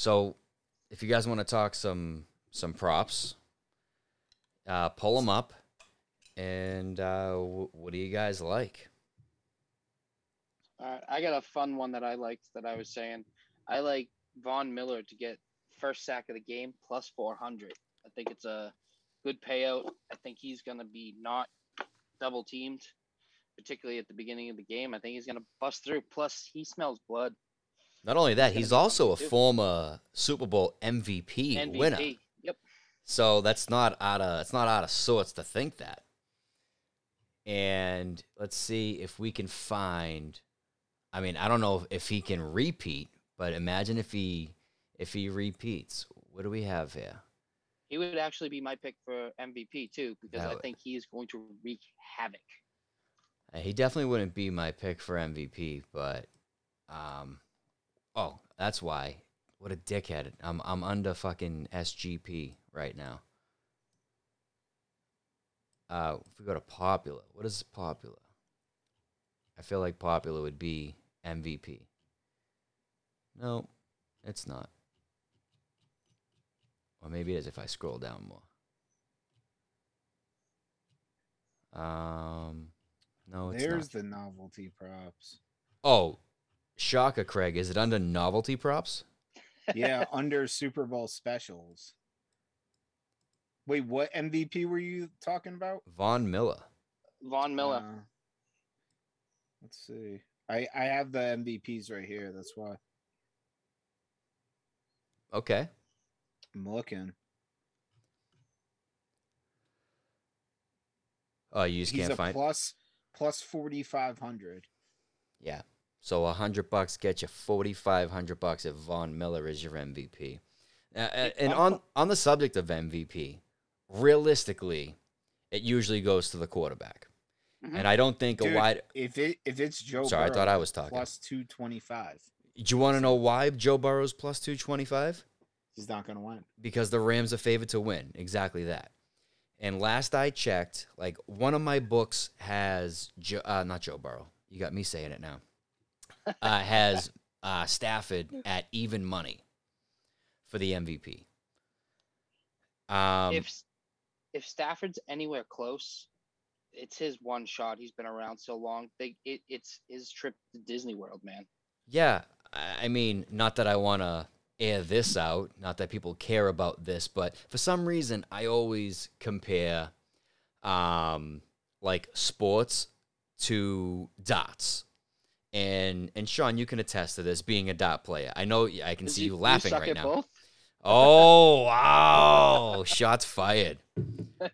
So, if you guys want to talk some some props, uh, pull them up. And uh, wh- what do you guys like? Right, I got a fun one that I liked that I was saying. I like Von Miller to get first sack of the game plus 400. I think it's a good payout. I think he's going to be not double teamed, particularly at the beginning of the game. I think he's going to bust through. Plus, he smells blood. Not only that, he's also a too. former Super Bowl MVP, MVP. winner. Yep. So that's not out of it's not out of sorts to think that. And let's see if we can find. I mean, I don't know if he can repeat, but imagine if he if he repeats. What do we have here? He would actually be my pick for MVP too because That I would- think he is going to wreak havoc. Uh, He definitely wouldn't be my pick for MVP, but um, oh, that's why. What a dickhead! I'm I'm under fucking SGP right now. Uh, if we go to popular, what is popular? I feel like popular would be MVP. No, it's not. Or maybe it is if I scroll down more. Um, no, it's There's not. the novelty props. Oh, Shaka Craig, is it under novelty props? Yeah, under Super Bowl specials. Wait, what MVP were you talking about? Von Miller. Von Miller. Uh, let's see. I I have the MVPs right here. That's why Okay. I'm looking. Oh, you just He's can't a find. plus plus forty five hundred. Yeah. So a hundred bucks gets you forty five hundred bucks if Von Miller is your MVP. Uh, and on on the subject of MVP, realistically, it usually goes to the quarterback. Mhm. And I don't think a wide. If it if it's Joe, Sorry, I thought I was talking. plus two twenty five. Do you want to know why Joe Burrow's plus two twenty five? He's not gonna win. because the Rams are favored to win. Exactly that. And last I checked, like one of my books has Joe, uh, not Joe Burrow. You got me saying it now. Uh, has uh, Stafford at even money for the MVP. Um, if if Stafford's anywhere close, it's his one shot. He's been around so long. They, it, it's his trip to Disney World, man. Yeah, I mean, not that I want to air this out, not that people care about this, but for some reason, I always compare, um, like sports to dots. And and Sean, you can attest to this, being a dot player. I know I can Did see you, laughing suck right now. Both? Oh wow! Shots fired.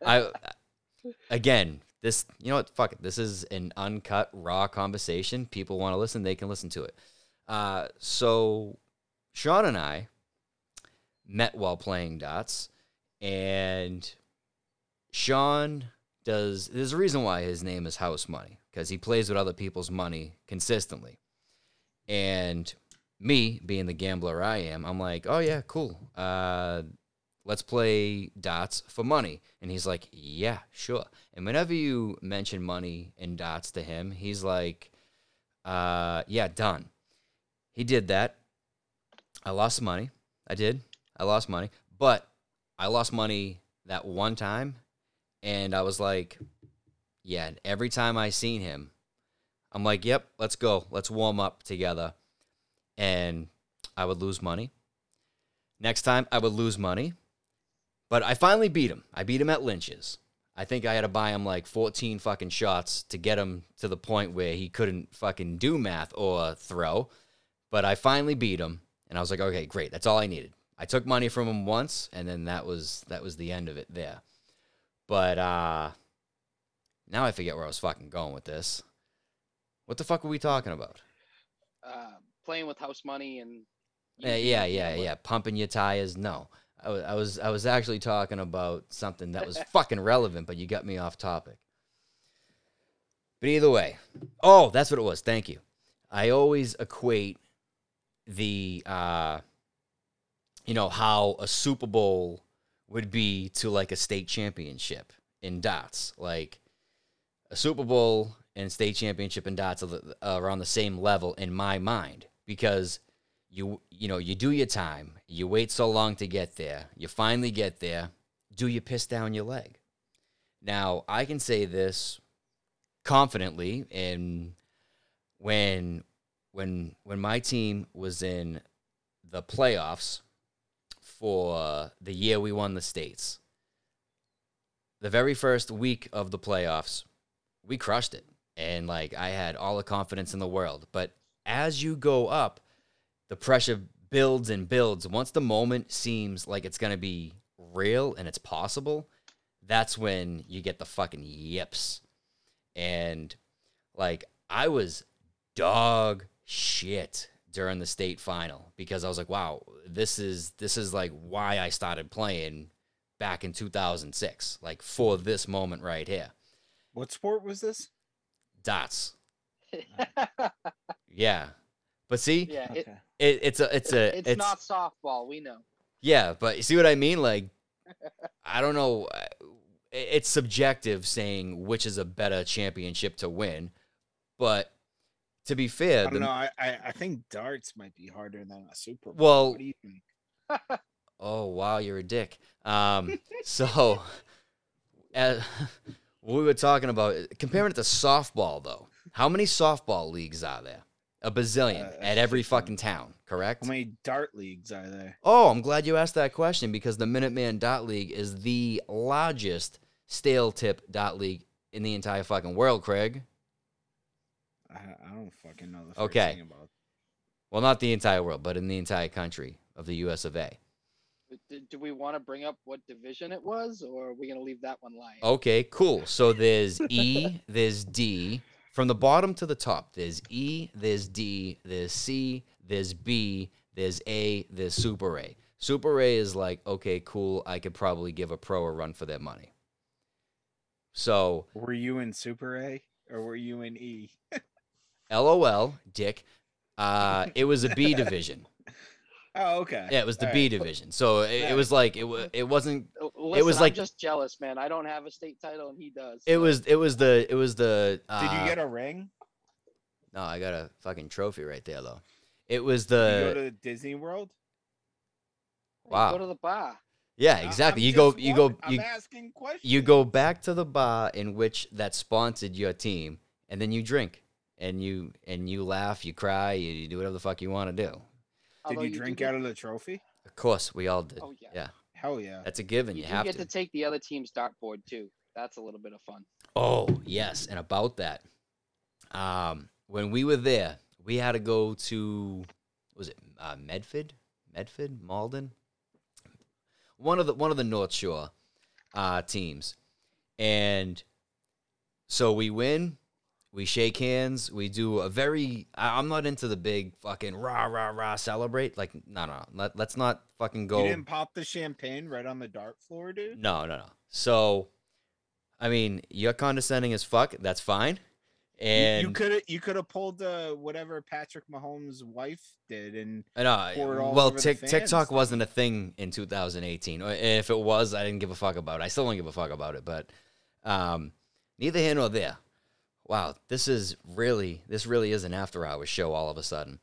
I again, this you know what? Fuck it. This is an uncut, raw conversation. People want to listen, they can listen to it. Uh, so Sean and I met while playing dots, and Sean does. There's a reason why his name is House Money because he plays with other people's money consistently, and me being the gambler I am, I'm like, oh yeah, cool. Uh, let's play dots for money. And he's like, yeah, sure. And whenever you mention money and dots to him, he's like, uh, yeah, done. He did that. I lost money. I did. I lost money. But I lost money that one time. And I was like, yeah, every time I seen him, I'm like, yep, let's go. Let's warm up together. And I would lose money. Next time, I would lose money. But I finally beat him. I beat him at Lynch's. I think I had to buy him like 14 fucking shots to get him to the point where he couldn't fucking do math or throw. But I finally beat him, and I was like, okay, great. That's all I needed. I took money from him once, and then that was that was the end of it there. But uh now I forget where I was fucking going with this. What the fuck were we talking about? Uh, playing with house money and. Yeah, yeah, yeah, yeah. Pumping your tires. No, I was, I was, I was actually talking about something that was fucking relevant, but you got me off topic. But either way, oh, that's what it was. Thank you. I always equate the, uh, you know, how a Super Bowl would be to like a state championship in dots. Like a Super Bowl and state championship in dots are, the- uh, are on the same level in my mind because you you know you do your time you wait so long to get there you finally get there do you piss down your leg now i can say this confidently and when when when my team was in the playoffs for the year we won the states the very first week of the playoffs we crushed it and like i had all the confidence in the world but as you go up the pressure builds and builds. Once the moment seems like it's going to be real and it's possible, that's when you get the fucking yips. And like I was dog shit during the state final because I was like, wow, this is this is like why I started playing back in 2006, like for this moment right here. What sport was this? Dots. Yeah. But see, yeah, it, it, it's a it's a it's, not softball. We know. Yeah, but you see what I mean? Like, I don't know. uh, It's subjective saying which is a better championship to win, but to be fair, I don't the- know. I, I I think darts might be harder than a Super Bowl. Well- what do you think? oh wow, you're a dick. Um, so, uh, what we were talking about comparing it to softball, though. How many softball leagues are there? A bazillion Uh, at every fucking town, correct? How many dart leagues are there? Oh, I'm glad you asked that question because the Minuteman Dart League is the largest stale tip dot league in the entire fucking world, Craig. I, I don't fucking know the first Okay. thing about. Well, not the entire world, but in the entire country of the US of A. Do, do we want to bring up what division it was, or are we gonna leave that one lying? Okay, cool. So there's E, there's D. From the bottom to the top, there's E, there's D, there's C, there's B, there's A, there's Super A. Super A is like, okay, cool. I could probably give a pro a run for their money. So Were you in Super A or were you in E? LOL, dick. Uh, it was a B division. Oh, okay. Yeah, it was the All B right. division. So it, it was like it was. It wasn't. Uh, Listen, was I'm like- just jealous, man. I don't have a state title, and he does. It so- was. It was the. It was the. Uh, Did you get a ring? No, I got a fucking trophy right there though. It was Did you the. go to Disney World? You wow. Go to the bar. yeah, exactly. I'm You go. You go. wonder- I'm You asking questions. you go back to the bar in which that sponsored your team, and then you drink, and you and you laugh, you cry, you, you do whatever the fuck you want to do. Did Although you drink get- out of the trophy? Of course, we all did. Oh yeah. Yeah, Hell yeah. that's a given. You, You, have get to. to take the other team's dartboard too. That's a little bit of fun. Oh, yes. And about that, um, when we were there, we had to go to, was it uh, Medford? Medford? Malden? One of the one of the North Shore uh, teams. And so we win, we shake hands, we do a very I, I'm not into the big fucking rah rah rah celebrate. Like no no, let, let's not fucking go You didn't pop the champagne right on the dart floor, dude? no, no, no. So, I mean, you're condescending as fuck. That's fine. And you could have you could have pulled uh, whatever Patrick Mahomes' wife did, and I know. all Well, over the Tik fans. TikTok wasn't a thing in 2018. Or If it was, I didn't give a fuck about it. I still don't give a fuck about it. But um, neither here nor there. Wow, this is really this really is an after hours show all of a sudden.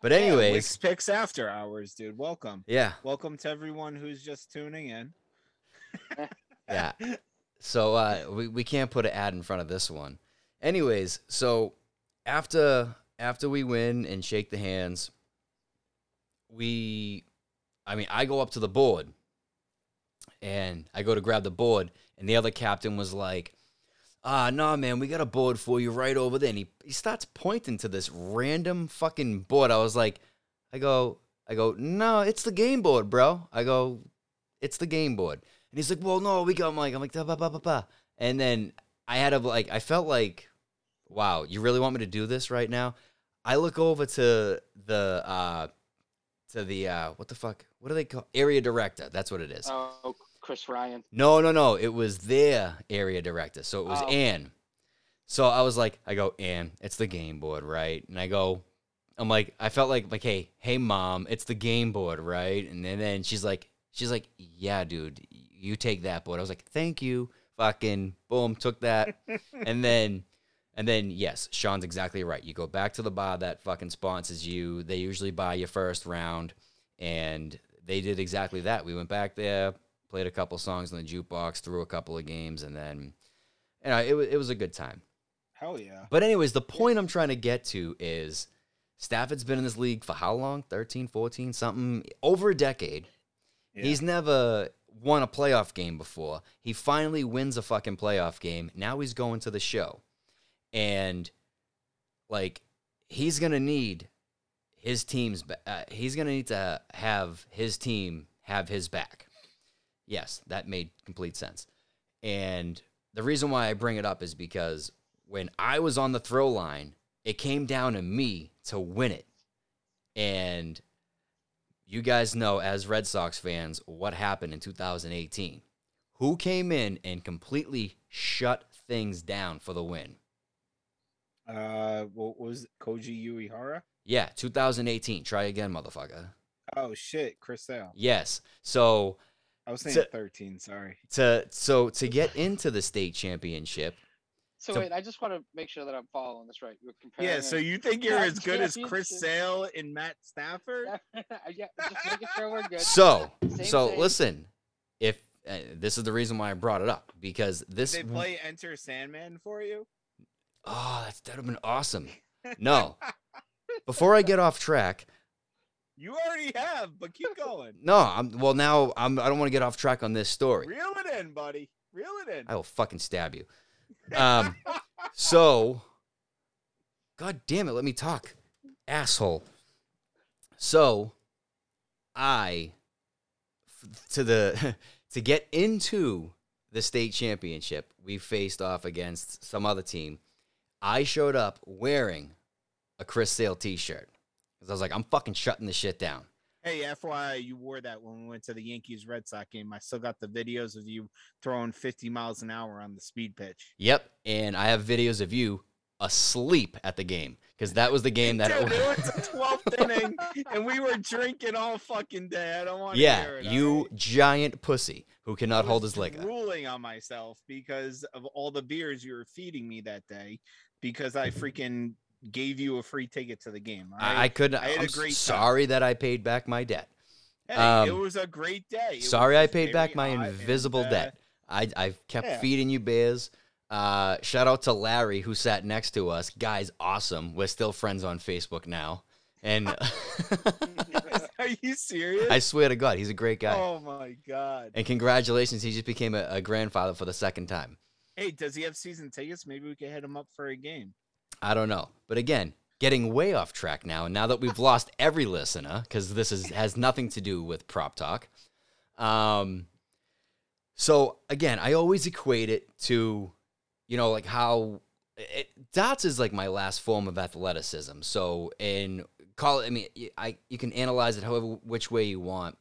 But anyways, Wix picks after hours, dude. Welcome, yeah, welcome to everyone who's just tuning in. yeah. So uh, we we can't put an ad in front of this one. Anyways, so after after we win and shake the hands, we, I mean, I go up to the board, and I go to grab the board, and the other captain was like, "Ah, no, man, we got a board for you right over there." And he he starts pointing to this random fucking board. I was like, I go, I go, no, it's the game board, bro. I go, it's the game board. And he's like, well, no, we got. I'm like, da, ba, ba, ba, ba. and then I had a, like, I felt like, wow, you really want me to do this right now? I look over to the, uh, to the, uh, what the fuck? What do they call? Area director. That's what it is. Oh, Chris Ryan. No, no, no. It was their area director. So it was Oh. Ann. So I was like, I go, Ann, it's the game board, right? And I go, I'm like, I felt like, like, hey, hey, mom, it's the game board, right? And then, then she's like, she's like, yeah, dude, you take that board. I was like, thank you. Fucking boom, took that. and then, And then yes, Sean's exactly right. You go back to the bar that fucking sponsors you. They usually buy your first round, and they did exactly that. We went back there, played a couple songs on the jukebox, threw a couple of games, and then you know, it was it was a good time. Hell yeah. But anyways, the point I'm trying to get to is Stafford's been in this league for how long? 13, 14, something over a decade. Yeah. He's never won a playoff game before. He finally wins a fucking playoff game. Now he's going to the show. And like he's going to need his team's uh, he's going to need to have his team have his back. Yes, that made complete sense. And the reason why I bring it up is because when I was on the throw line, it came down to me to win it. And you guys know, as Red Sox fans, what happened in 2018. Who came in and completely shut things down for the win? Uh, what was it? Koji Uehara? Yeah, 2018. Try again, motherfucker. Oh shit, Chris Sale. Yes. So I was saying So- 13. Sorry. to so to get into the state championship, So, So- wait, I just want to make sure that I'm following this right. You're comparing. Yeah. So you think you're as good as Chris. Sale and Matt Stafford? yeah, just making sure we're good. so Same so thing. listen, if uh, this is the reason why I brought it up because this Did they play Enter Sandman for you? oh that's that'd have been awesome. No, before I get off track, You already have, but keep going. no, I'm well now I'm I don't want to get off track on this story. Reel it in, buddy. Reel it in. I will fucking stab you. Um, so, God damn it, let me talk, asshole. So, I to the to get into the state championship, we faced off against some other team. I showed up wearing a Chris Sale T-shirt because I was like, I'm fucking shutting this shit down. Hey, FYI, you wore that when we went to the Yankees Red Sox game. I still got the videos of you throwing 50 miles an hour on the speed pitch. Yep, and I have videos of you asleep at the game because that was the game that. Dude, it was the 12th inning, and we were drinking all fucking day. I don't want to Yeah, hear it. you right? giant pussy who cannot hold his liquor. Drooling on myself because of all the beers you were feeding me that day. Because I freaking gave you a free ticket to the game. I, I couldn't. I had a I'm s- great time. sorry that I paid back my debt. Hey, um, it was a great day. It Sorry I paid back my hot and, invisible uh, debt. I I kept yeah. feeding you bears. Uh, shout out to Larry who sat next to us. Guy's awesome. We're still friends on Facebook now, and Are you serious? I swear to God, he's a great guy. Oh my god. And congratulations, he just became a, a grandfather for the second time. Hey, does he have season tickets? Maybe we could hit him up for a game. I don't know. But again, getting way off track now. And now that we've lost every listener, because this is has nothing to do with prop talk. Um, so again, I always equate it to, you know, like how it, dots is like my last form of athleticism. So in call, I mean, I you can analyze it however which way you want.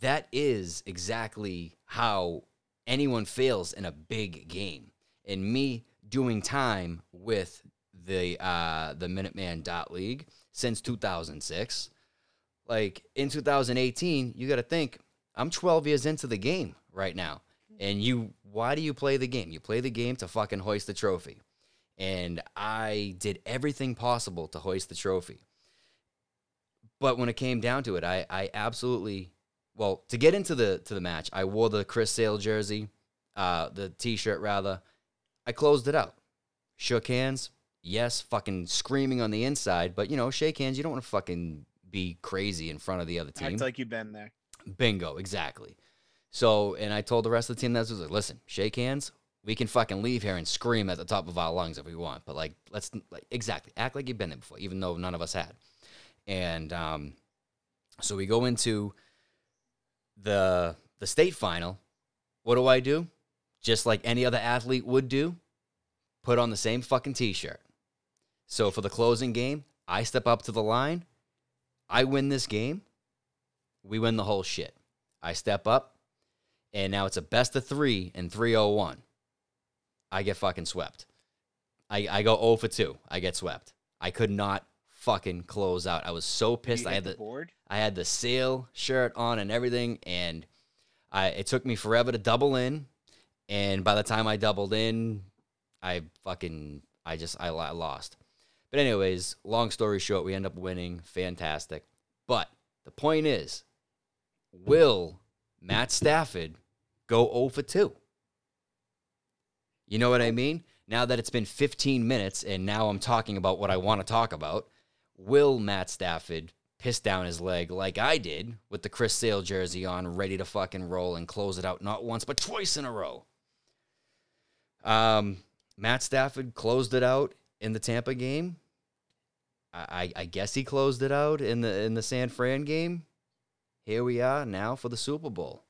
That is exactly how anyone fails in a big game. And me doing time with the uh the Minuteman Dart League since 2006. Like in 2018, you got to think I'm 12 years into the game right now. And you why do you play the game? You play the game to fucking hoist the trophy. And I did everything possible to hoist the trophy. But when it came down to it, I I absolutely well, to get into the to the match, I wore the Chris Sale jersey, uh the t-shirt rather. I closed it out. Shook hands. Yes, fucking screaming on the inside, but you know, shake hands. You don't want to fucking be crazy in front of the other team. Act like you've been there. Bingo, exactly. So, and I told the rest of the team that was like, listen, shake hands. We can fucking leave here and scream at the top of our lungs if we want, but like, let's like exactly act like you've been there before, even though none of us had. And um, so we go into the the state final. What do I do? Just like any other athlete would do, put on the same fucking t-shirt. So for the closing game, I step up to the line. I win this game. We win the whole shit. I step up, and now it's a best of three and 301. I get fucking swept. I, I go 0 for 2. I get swept. I could not fucking close out. I was so pissed. I had the board. I had the sale shirt on and everything, and I it took me forever to double in. And by the time I doubled in, I fucking I just I, lost. But anyways, long story short, we end up winning. Fantastic. But the point is, will Matt Stafford go 0 for 2? You know what I mean? Now that it's been 15 minutes and now I'm talking about what I want to talk about, will Matt Stafford piss down his leg like I did with the Chris Sale jersey on, ready to fucking roll and close it out not once but twice in a row? Um, Matt Stafford closed it out in the Tampa game. I, I guess he closed it out in the in the San Fran game. Here we are now for the Super Bowl.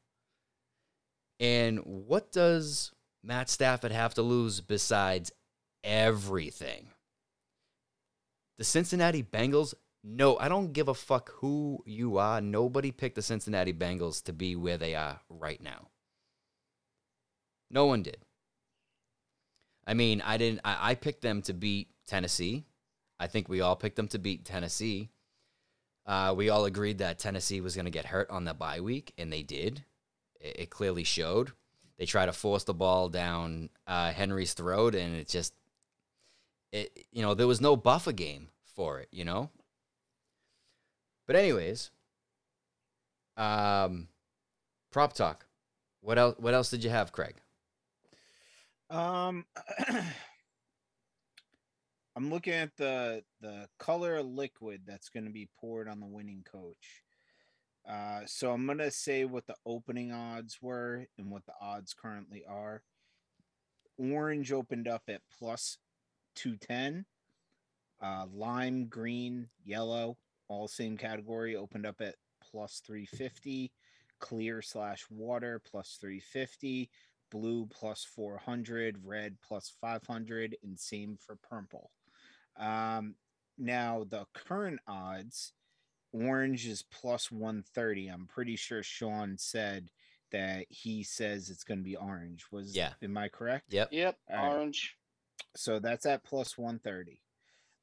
And what does Matt Stafford have to lose besides everything? The Cincinnati Bengals, no, I don't give a fuck who you are. Nobody picked the Cincinnati Bengals to be where they are right now. No one did. I mean, I didn't I, I picked them to beat Tennessee. I think we all picked them to beat Tennessee. Uh, we all agreed that Tennessee was going to get hurt on the bye week, and they did. It, it, clearly showed. They tried to force the ball down uh, Henry's throat, and it just, it you know, there was no buffer game for it, you know. But anyways, um, prop talk. What else? What else did you have, Craig? Um. I'm looking at the the color liquid that's going to be poured on the winning coach. Uh, so I'm going to say what the opening odds were and what the odds currently are. Orange opened up at plus 210. Uh, lime, green, yellow, all same category, opened up at plus 350. Clear slash water plus 350. Blue plus 400. Red plus 500. And same for purple. Um, now the current odds, orange is plus 130. I'm pretty sure Sean said that he says it's going to be orange. Was yeah? Am I correct? Yep. Yep. orange. So that's at plus 130.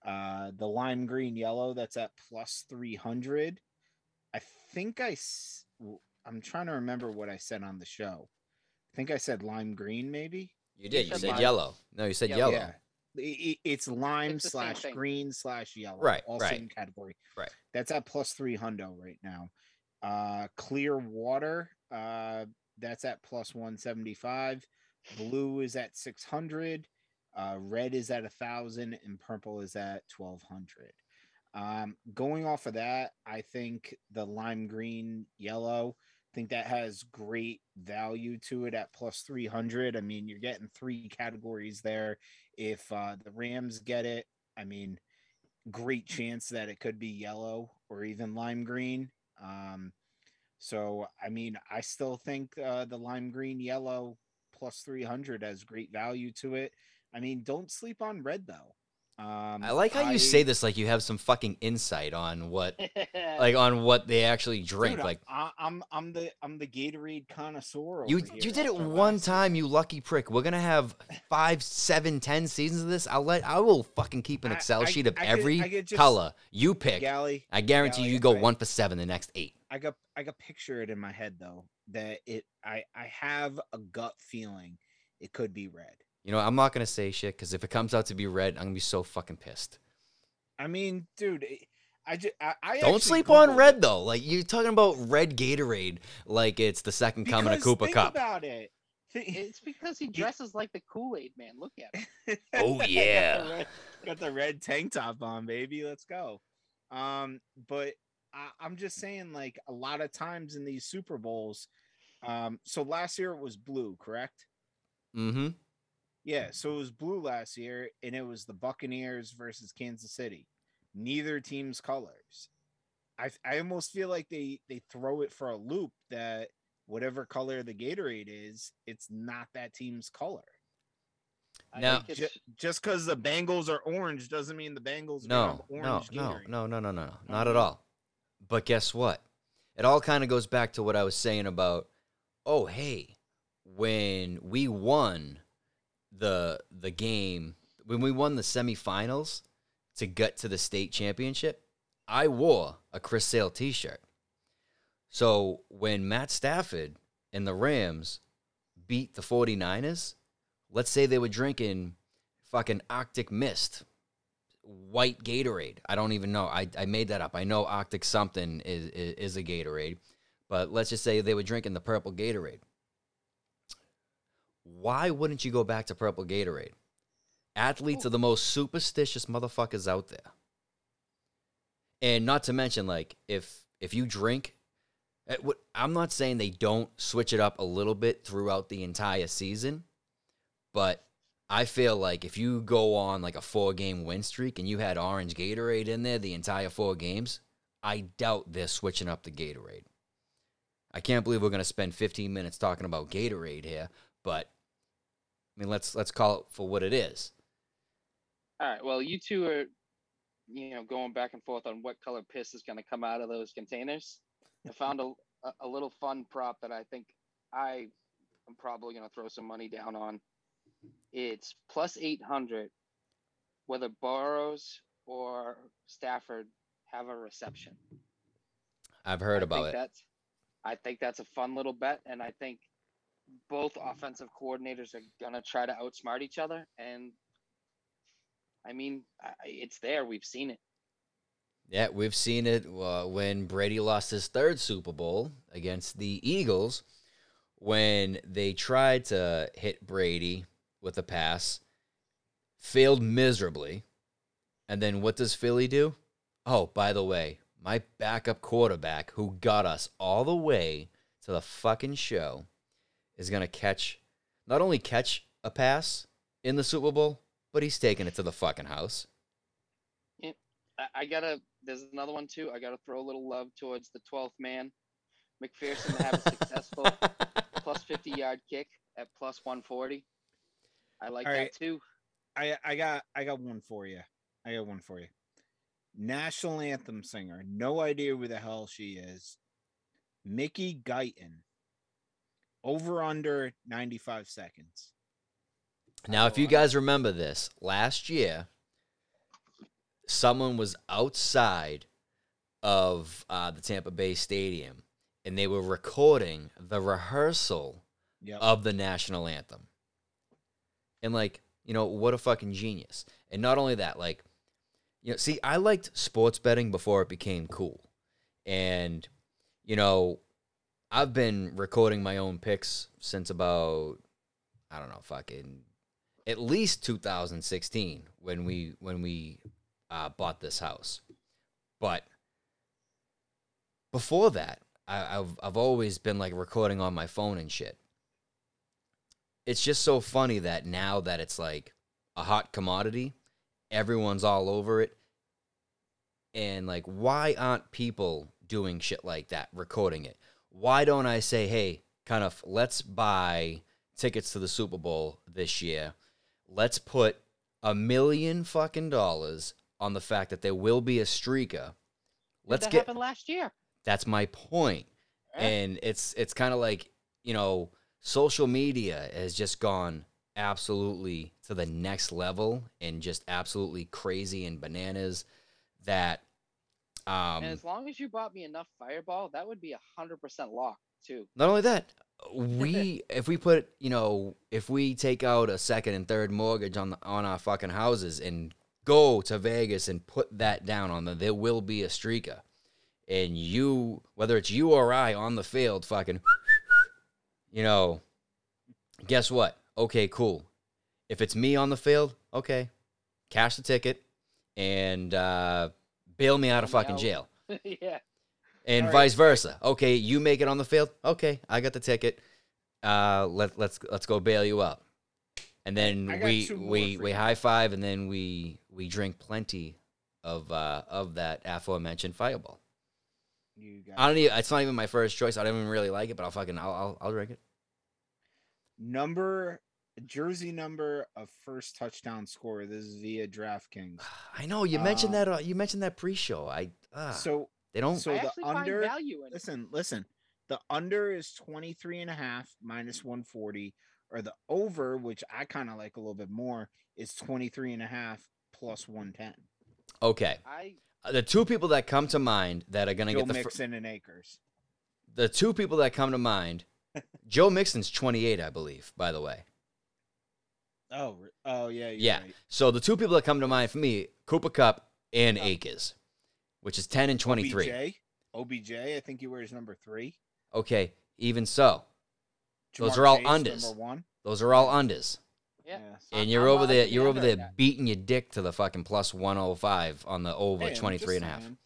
Uh, the lime green yellow that's at plus 300. I think I. I'm trying to remember what I said on the show. I think I said lime green, maybe. You did. You, said, said yellow. No, you said yellow. Yeah it's lime it's slash green slash yellow. Right. All right. same category. Right. That's at plus three hundo right now. Uh, clear water. Uh, that's at plus one seventy five. Blue is at six hundred. Uh, red is at a thousand, and purple is at twelve hundred. Um, going off of that, I think the lime green yellow I think that has great value to it at plus 300. I mean, you're getting three categories there. If uh, the Rams get it, I mean, great chance that it could be yellow or even lime green. Um, so, I mean, I still think uh, the lime green yellow plus 300 has great value to it. I mean, don't sleep on red though. Um, I like how I, you say this like you have some fucking insight on what, like on what they actually drink. Dude, like I, am I'm the I'm the Gatorade connoisseur. You you did it one time, you lucky prick. We're gonna have five, seven, ten seasons of this. I'll let I will fucking keep an Excel I, sheet of I, every could, just, color you pick. Gally, I guarantee Gally, you go one for seven the next eight. I got I got picture it in my head though that it I I have a gut feeling it could be red. You know, I'm not gonna say shit because if it comes out to be red, I'm gonna be so fucking pissed. I mean, dude, I just I, I don't sleep on red though. Like you're talking about red Gatorade, like it's the second because coming of Koopa think Cup. About it. It's because he dresses like the Kool Aid Man. Look at him. oh yeah, got, the red, got the red tank top on, baby. Let's go. Um, but I, I'm just saying, like a lot of times in these Super Bowls. Um, so last year it was blue, correct? Mm-hmm. Yeah, so it was blue last year, and it was the Buccaneers versus Kansas City. Neither team's colors. I I almost feel like they they throw it for a loop that whatever color the Gatorade is, it's not that team's color. No, just because the Bengals are orange doesn't mean the Bengals no, no, no, no, no, no, no, not at mm-hmm. all. But guess what? It all kind of goes back to what I was saying about. Oh, hey, when we won the the game when we won the semifinals to get to the state championship, I wore a Chris Sale t-shirt. So when Matt Stafford and the Rams beat the 49ers, let's say they were drinking fucking Arctic Mist, white Gatorade. I don't even know. I, I made that up. I know Arctic something is, is is a Gatorade, but let's just say they were drinking the purple Gatorade. Why wouldn't you go back to purple Gatorade? Athletes are the most superstitious motherfuckers out there. And not to mention, like, if if you drink, eh, I'm not saying they don't switch it up a little bit throughout the entire season, but I feel like if you go on like a four game win streak and you had orange Gatorade in there the entire four games, I doubt they're switching up the Gatorade. I can't believe we're gonna spend 15 minutes talking about Gatorade here, but I mean let's let's call it for what it is. All right. Well, you two are, you know, going back and forth on what color piss is going to come out of those containers. I found a, a- little fun prop that I think I am probably going to throw some money down on. It's plus 800 whether Burrows or Stafford have a reception. I've heard I about think it. That's, I think that's a fun little bet, and I think both offensive coordinators are gonna try to outsmart each other. And I mean, it's there. We've seen it. Yeah, we've seen it uh, when Brady lost his third Super Bowl against the Eagles when they tried to hit Brady with a pass, failed miserably. And then what does Philly do? Oh, by the way, my backup quarterback who got us all the way to the fucking show is going to catch, not only catch a pass in the Super Bowl, but he's taking it to the fucking house. I, I gotta. There's another one too. I gotta throw a little love towards the 12th man, McPherson, to have a successful plus 50 yard kick at plus 140. I like All that right. too. I I got I got one for you. I got one for you. National anthem singer. No idea who the hell she is. Mickey Guyton. Over under 95 seconds. Now, if you guys remember this, last year, someone was outside of uh, the Tampa Bay Stadium and they were recording the rehearsal Yep. of the national anthem. And, like, you know, what a fucking genius. And not only that, like, you know, see, I liked sports betting before it became cool. And, you know, I've been recording my own picks since about, I don't know, fucking at least 2016 when we when we uh, bought this house. But before that, I, I've I've always been like recording on my phone and shit. It's just so funny that now that it's like a hot commodity, everyone's all over it. And like, why aren't people doing shit like that, recording it? Why don't I say, hey, kind of, let's buy tickets to the Super Bowl this year. Let's put a million fucking dollars on the fact that there will be a streaker. Let's that get happened last year. that's my point. Eh? And it's it's kind of like, you know, social media has just gone absolutely to the next level and just absolutely crazy and bananas that um and as long as you bought me enough Fireball, that would be a hundred percent lock too. Not only that, we if we put you know if we take out a second and third mortgage on the, on our fucking houses and go to Vegas and put that down on them, there will be a streaker, and you whether it's you or I on the field, fucking, you know, guess what? Okay, cool. If it's me on the field, okay, cash the ticket and uh, bail me out of fucking jail yeah. and right. vice versa. Okay, you make it on the field. Okay, I got the ticket. Uh, let let's let's go bail you out. And then we we we high five, and then we we drink plenty of uh of that aforementioned fireball. You got I don't even. It's not even my first choice. I don't even really like it, but I'll fucking I'll I'll, I'll drink it. number jersey number of first touchdown scorer. This is via DraftKings. I know you mentioned Uh, that. Uh, you mentioned that pre-show. I uh, So they don't. so I the under find value in it. listen, listen. The under is 23 and a half minus 140 or the over, which I kind of like a little bit more, is 23 and a half plus 110. okay, I the two people that come to mind that are gonna get the fir- Mixon and Akers. the two people that come to mind, Joe Mixon's 28, I believe, by the way. Oh, oh yeah, you're Yeah. right. So the two people that come to mind for me, Cooper Kupp and Oh. Akers, which is 10 and 23. OBJ, OBJ, I think he wears number three. Okay, even so, Those are all Chase, unders. Number one. those are all unders. Yeah. And I'm- you're I'm over there, the you're over there that. beating your dick to the fucking plus 105 on the over Hey, I'm 23 and a half. saying.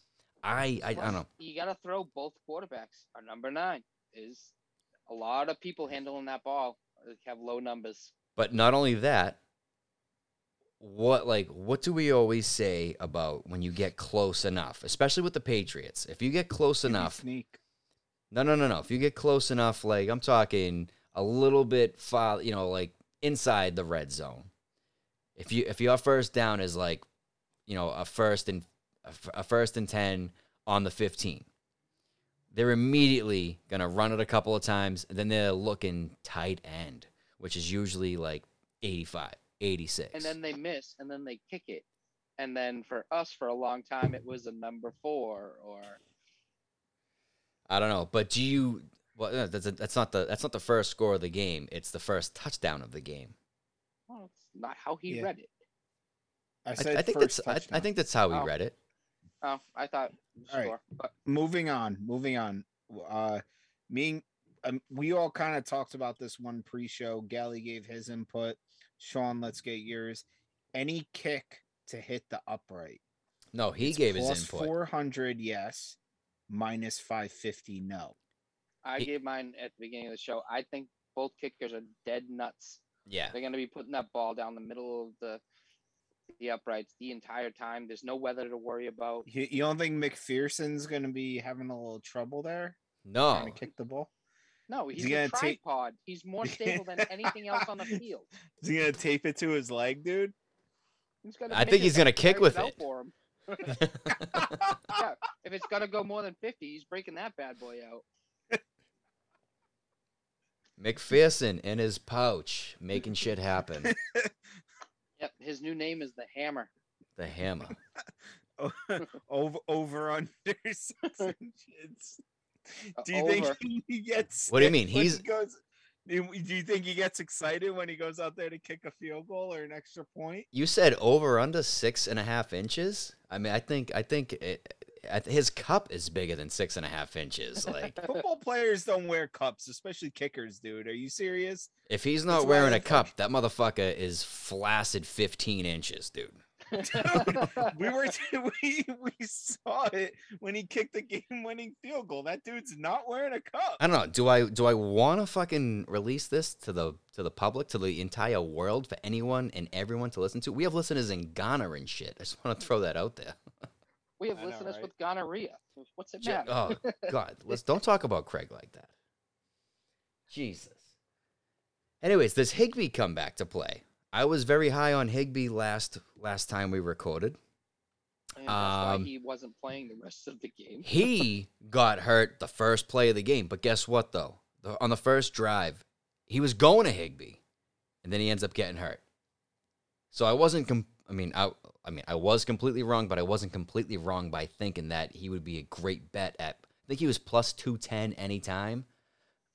I, I, I don't know. You got to throw both quarterbacks. Our number nine is a lot of people handling that ball uh, have low numbers. But not only that, what like what do we always say about when you get close enough, especially with the Patriots? If you get close enough, Sneak. no, no, no, no. If you get close enough, like I'm talking a little bit far, you know, like inside the red zone. If you if your first down is like, you know, a first and a first and ten on the 15, they're immediately gonna run it a couple of times, and then they're looking tight end, which is usually like 85, 86. And then they miss, and then they kick it. And then for us, for a long time, it was a number four or I don't know, but do you? Well, that's that's not the that's not the first score of the game. It's the first touchdown of the game. well, it's not how he Yeah. read it. I I, said I think first that's I, I think that's how we Oh. read it. Oh, I thought All right. score, but moving on moving on uh me um, we all kind of talked about this one pre-show gally gave his input sean let's get yours any kick to hit the upright No, he It's gave his input. 400 yes minus 550 no I He- gave mine at the beginning of the show. I think both kickers are dead nuts. Yeah, They're going to be putting that ball down the middle of the the uprights the entire time. There's no weather to worry about. you, you don't think mcpherson's gonna be having a little trouble there no, trying to kick the ball No, Is he's he a gonna tripod. He's more stable than anything else on the field. is he gonna tape it to his leg dude He's gonna I think he's gonna kick with it. For him. Yeah, if it's gonna go more than fifty, he's breaking that bad boy out. McPherson in his pouch, making shit happen. Yep, his new name is the Hammer. the hammer. over over under six inches. Uh, Do you over. think he gets? What do you mean? when he He's- goes. Do you think he gets excited when he goes out there to kick a field goal or an extra point? You said over under six and a half inches. I mean, I think I think it, his cup is bigger than six and a half inches. Like, Football players don't wear cups, especially kickers, dude. Are you serious? if he's not why wearing a cup, that motherfucker is flaccid fifteen inches, dude. We were we we saw it when he kicked the game-winning field goal. That dude's not wearing a cup. I don't know. Do I do I want to fucking release this to the to the public, to the entire world, for anyone and everyone to listen to? We have listeners in Ghana and shit. I just want to throw that out there. we have I know, listeners right? with gonorrhea. What's it J- matter? Oh God, let's don't talk about Craig like that. Jesus. Anyways, does Higbee come back to play? I was very high on Higbee last last time we recorded. And that's why um, he wasn't playing the rest of the game. He got hurt the first play of the game, but guess what though? The, on the first drive, he was going to Higbee, and then he ends up getting hurt. So I wasn't. Com- I mean, I. I mean, I was completely wrong, but I wasn't completely wrong by thinking that he would be a great bet at. I think he was plus two ten anytime.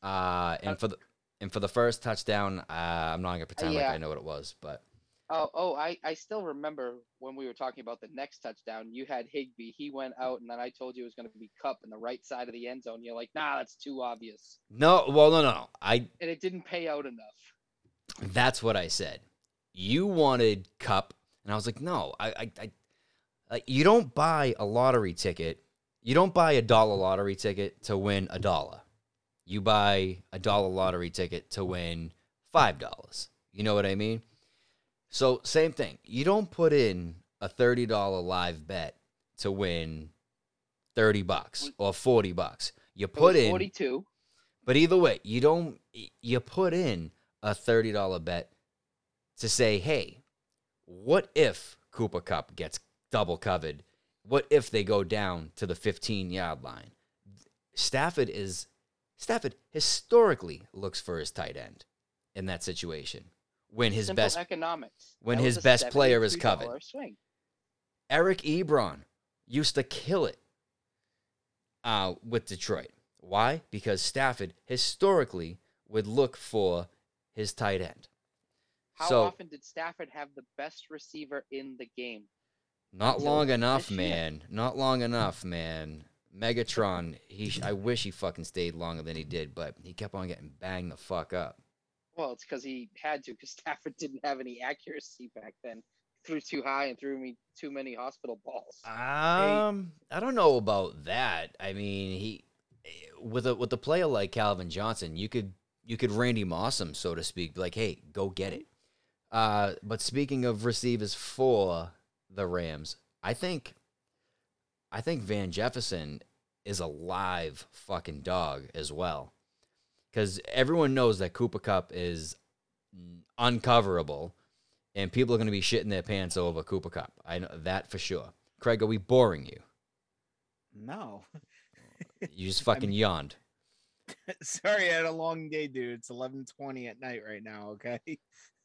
Uh, and for the and for the first touchdown, uh, I'm not gonna pretend like. I know what it was, but Oh, oh, I, I still remember when we were talking about the next touchdown. You had Higbee. He went out, and then I told you it was going to be Kupp in the right side of the end zone. You're like, nah, that's too obvious. no. Well, no, no, no. I And it didn't pay out enough. That's what I said. You wanted Kupp, and I was like, no, I, I, I like you don't buy a lottery ticket. You don't buy a dollar lottery ticket to win a dollar. You buy a dollar lottery ticket to win five dollars. You know what I mean? So same thing. You don't put in a thirty dollar live bet to win thirty bucks or forty bucks. You put in 42. but either way, you don't you put in a thirty dollar bet to say, hey, what if Cooper Kupp gets double covered? What if they go down to the fifteen yard line? Stafford is Stafford historically looks for his tight end in that situation when his Simple best economics. when That his best player is covered. Swing. Eric Ebron used to kill it uh, with Detroit. Why? Because Stafford historically would look for his tight end. How So- often did Stafford have the best receiver in the game? Not long enough, man. Not long enough, man. Megatron, He, I wish he fucking stayed longer than he did, but he kept on getting banged the fuck up. Well, it's because he had to, because Stafford didn't have any accuracy back then. Threw too high and threw me too many hospital balls. Um, I don't know about that. I mean, he with a with a player like Calvin Johnson, you could you could Randy Moss him, so to speak. Like, hey, go get it. Uh, but speaking of receivers for the Rams, I think I think Van Jefferson is a live fucking dog as well, because everyone knows that Cooper Kupp is uncoverable, and people are going to be shitting their pants over Cooper Kupp. I know that for sure. Craig, are we boring you? No. You just fucking yawned. Sorry, I had a long day, dude. It's eleven twenty at night right now. Okay.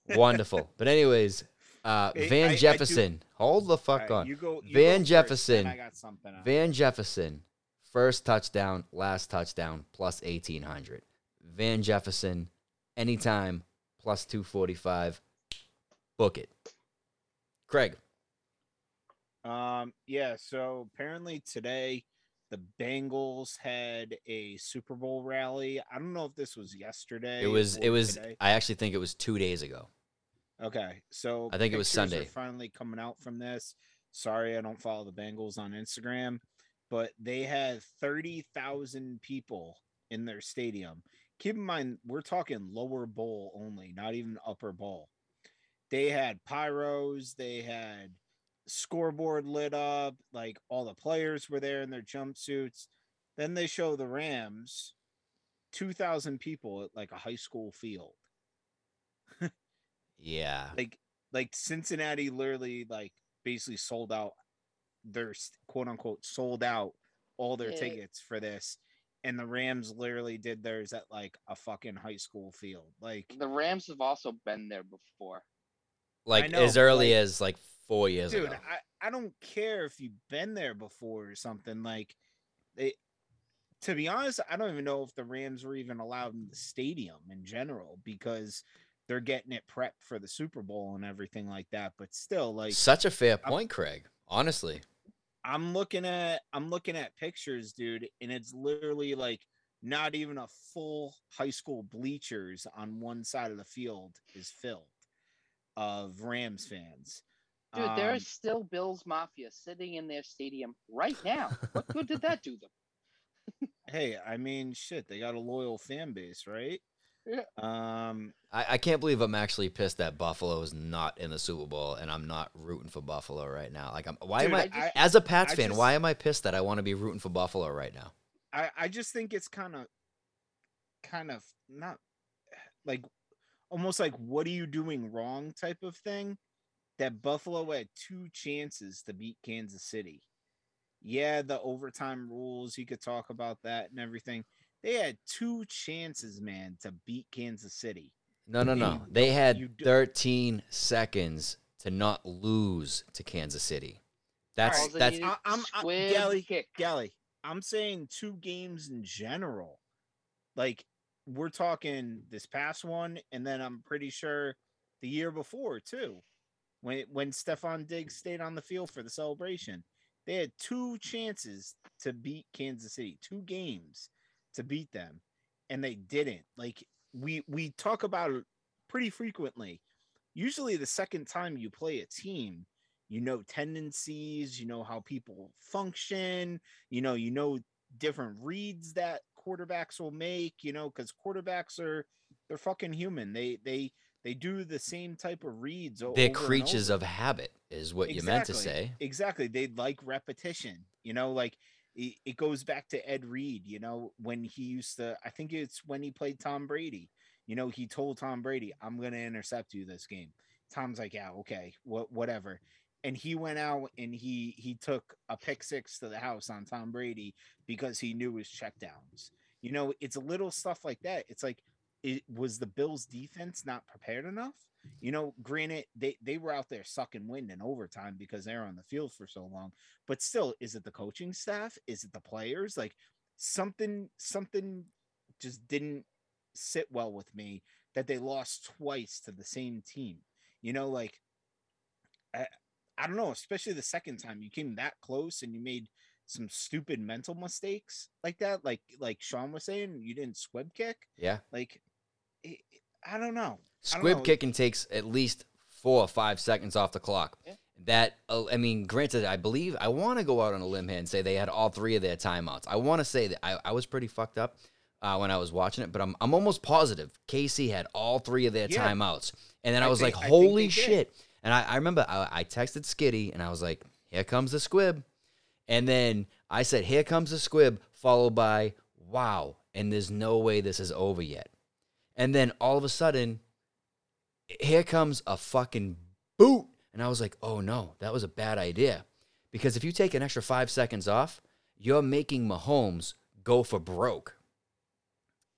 Wonderful. But anyways, uh, Van I- I Jefferson, hold the fuck Alright, on. You go. You Van first, Jefferson. then I got something. else. Van Jefferson, first touchdown, last touchdown, plus 1800. Van Jefferson, anytime, plus 245. Book it. Craig, Um, yeah, so apparently today the Bengals had a Super Bowl rally. I don't know if this was yesterday. it was, it was, today. I actually think it was two days ago. Okay, so I think it was Sunday. Finally coming out from this. Sorry, I don't follow the Bengals on Instagram, but they had thirty thousand people in their stadium. Keep in mind, we're talking lower bowl only, not even upper bowl. They had pyros. They had scoreboard lit up. Like all the players were there in their jumpsuits. Then they show the Rams, two thousand people at like a high school field Yeah. like like Cincinnati literally like basically sold out their s- quote unquote sold out all their Yeah. tickets for this and the Rams literally did theirs at like a fucking high school field like The Rams have also been there before. Like know, as early like- as like four years dude ago. I, I don't care if you've been there before or something like they to be honest i don't even know if the rams were even allowed in the stadium in general because they're getting it prepped for the super bowl and everything like that but still like Such a fair I'm- point, Craig. Honestly. I'm looking at I'm looking at pictures, dude, and it's literally like not even a full high school bleachers on one side of the field is filled of Rams fans. Dude, there Um, is still Bills Mafia sitting in their stadium right now. What good did that do them? hey, I mean, shit, they got a loyal fan base, right? Yeah. Um, I, I can't believe I'm actually pissed that Buffalo is not in the Super Bowl and I'm not rooting for Buffalo right now. Like I'm why am I, I just- as a Pats I fan, just- why am I pissed that I want to be rooting for Buffalo right now? I I just think it's kind of kind of not like almost like what are you doing wrong type of thing that Buffalo had two chances to beat Kansas City. Yeah, the overtime rules, you could talk about that and everything. They had two chances, man, to beat Kansas City. No, no, no. They had 13 seconds to not lose to Kansas City. That's All they that's I- I'm- I- squib Gally- kick. Gally, I'm saying two games in general. Like we're talking this past one, and then I'm pretty sure the year before too, when when Stefon Diggs stayed on the field for the celebration. They had two chances to beat Kansas City, two games to beat them, and they didn't. Like we we talk about it pretty frequently. Usually, the second time you play a team, you know tendencies, you know how people function, you know, you know different reads that quarterbacks will make, you know, because quarterbacks are they're fucking human. They they they do the same type of reads. they're creatures of habit, is what you meant to say. Exactly. They like repetition. You know, like it, it goes back to Ed Reed, you know, when he used to, I think it's when he played Tom Brady. You know, he told Tom Brady, I'm going to intercept you this game. Tom's like, yeah, okay, what, whatever. And he went out and he he took a pick six to the house on Tom Brady because he knew his checkdowns. You know, it's a little stuff like that. It's like, it was the Bills defense not prepared enough? You know, granted, they they were out there sucking wind in overtime because they're on the field for so long. But still, is it the coaching staff? Is it the players? Like something something just didn't sit well with me that they lost twice to the same team. You know, like I, I don't know, especially the second time you came that close and you made some stupid mental mistakes like that, like like Sean was saying, you didn't squib kick. Yeah. Like, it, I don't know. I don't Squib know. kicking takes at least four or five seconds off the clock. Yeah. That uh, I mean, granted, I believe I want to go out on a limb here and say they had all three of their timeouts. I want to say that I, I was pretty fucked up uh, when I was watching it, but I'm I'm almost positive Casey had all three of their Yeah. timeouts, and then I, I was think- like, I think they holy did. shit! And I, I remember I, I texted Skitty and I was like, here comes the squib, and then I said, here comes the squib, followed by wow, and there's no way this is over yet, and then all of a sudden here comes a fucking boot. And I was like, oh no, that was a bad idea. Because if you take an extra five seconds off, you're making Mahomes go for broke.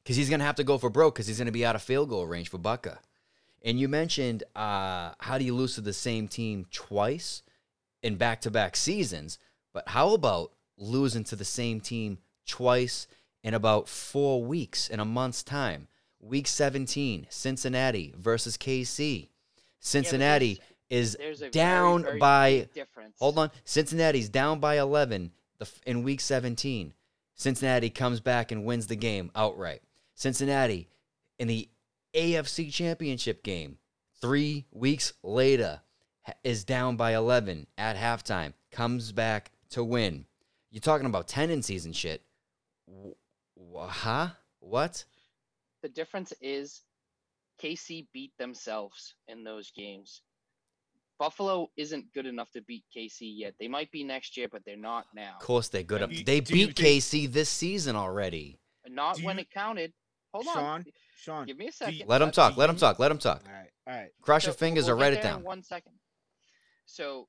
Because he's going to have to go for broke because he's going to be out of field goal range for Butker. And you mentioned uh, how do you lose to the same team twice in back to back seasons? But how about losing to the same team twice in about four weeks in a month's time? Week 17, Cincinnati versus KC. Cincinnati is There's a very, down very by difference. Hold on. Cincinnati's down by 11 in week 17. Cincinnati comes back and wins the game outright. Cincinnati in the AFC Championship game, three weeks later, is down by 11 at halftime, comes back to win. You're talking about tendencies and shit. W- wh- huh? What? The difference is KC beat themselves in those games. Buffalo isn't good enough to beat KC yet. They might be next year, but they're not now. Of course, they're good. Do you- They do you beat think- KC this season already. Not Do when you- it counted. Hold on. Sean, Sean, Give me a you- second. Let him talk. Let him talk. Let him talk. all right, all right. Cross So your fingers we'll or write it down. One second. So,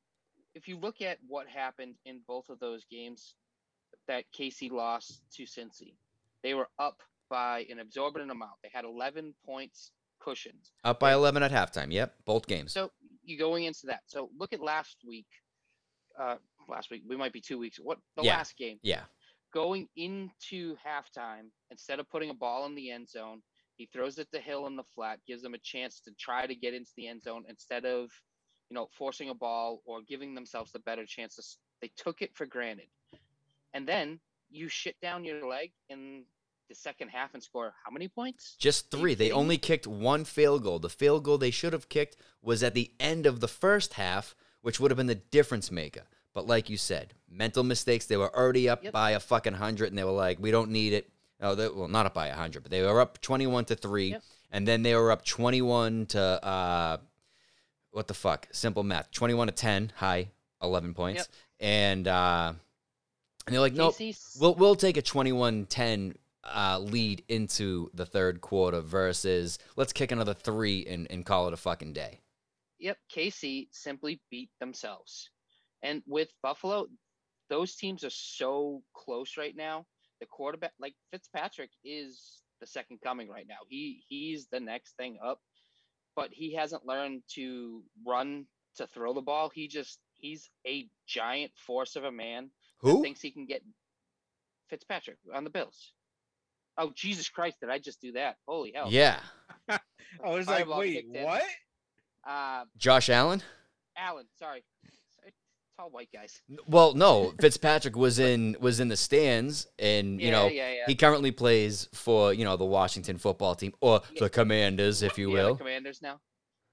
if you look at what happened in both of those games that KC lost to Cincy, they were up by an exorbitant amount. They had 11 points cushioned. Up by 11 at halftime. Yep, both games. So you going into that. So look at last week. Uh, last week we might be two weeks. What the Yeah. last game? yeah. Going into halftime, instead of putting a ball in the end zone, he throws it to Hill in the flat, gives them a chance to try to get into the end zone instead of, you know, forcing a ball or giving themselves the better chances. They took it for granted, and then you shit down your leg in the second half and score how many points? Just three. They kidding only kicked one field goal. The field goal they should have kicked was at the end of the first half, which would have been the difference maker. But like you said, mental mistakes. They were already up Yep. by a fucking hundred, and they were like, "We don't need it." No, they, well, not up by a hundred, but they were up twenty-one to three, Yep. and and then they were up twenty-one to uh, what the fuck? Simple math. Twenty-one to ten, high, eleven points, Yep. and uh, and they're like, "Nope, We'll we'll take a 21-10 uh, lead into the third quarter versus let's kick another three and, and call it a fucking day. Yep, KC simply beat themselves. And with Buffalo, those teams are so close right now. The quarterback, like Fitzpatrick, is the second coming right now. He he's the next thing up, but he hasn't learned to run to throw the ball. He just he's a giant force of a man. Who? thinks he can get Fitzpatrick on the Bills? Oh Jesus Christ! Did I just do that? Holy hell! Yeah, I was like, wait, what? Uh, Josh Allen. Allen, sorry, Sorry, tall white guys. Well, no, Fitzpatrick was in was in the stands, and you yeah, know yeah, yeah. he currently plays for you know the Washington football team or Yeah. the Commanders, if you yeah, the will. Commanders now.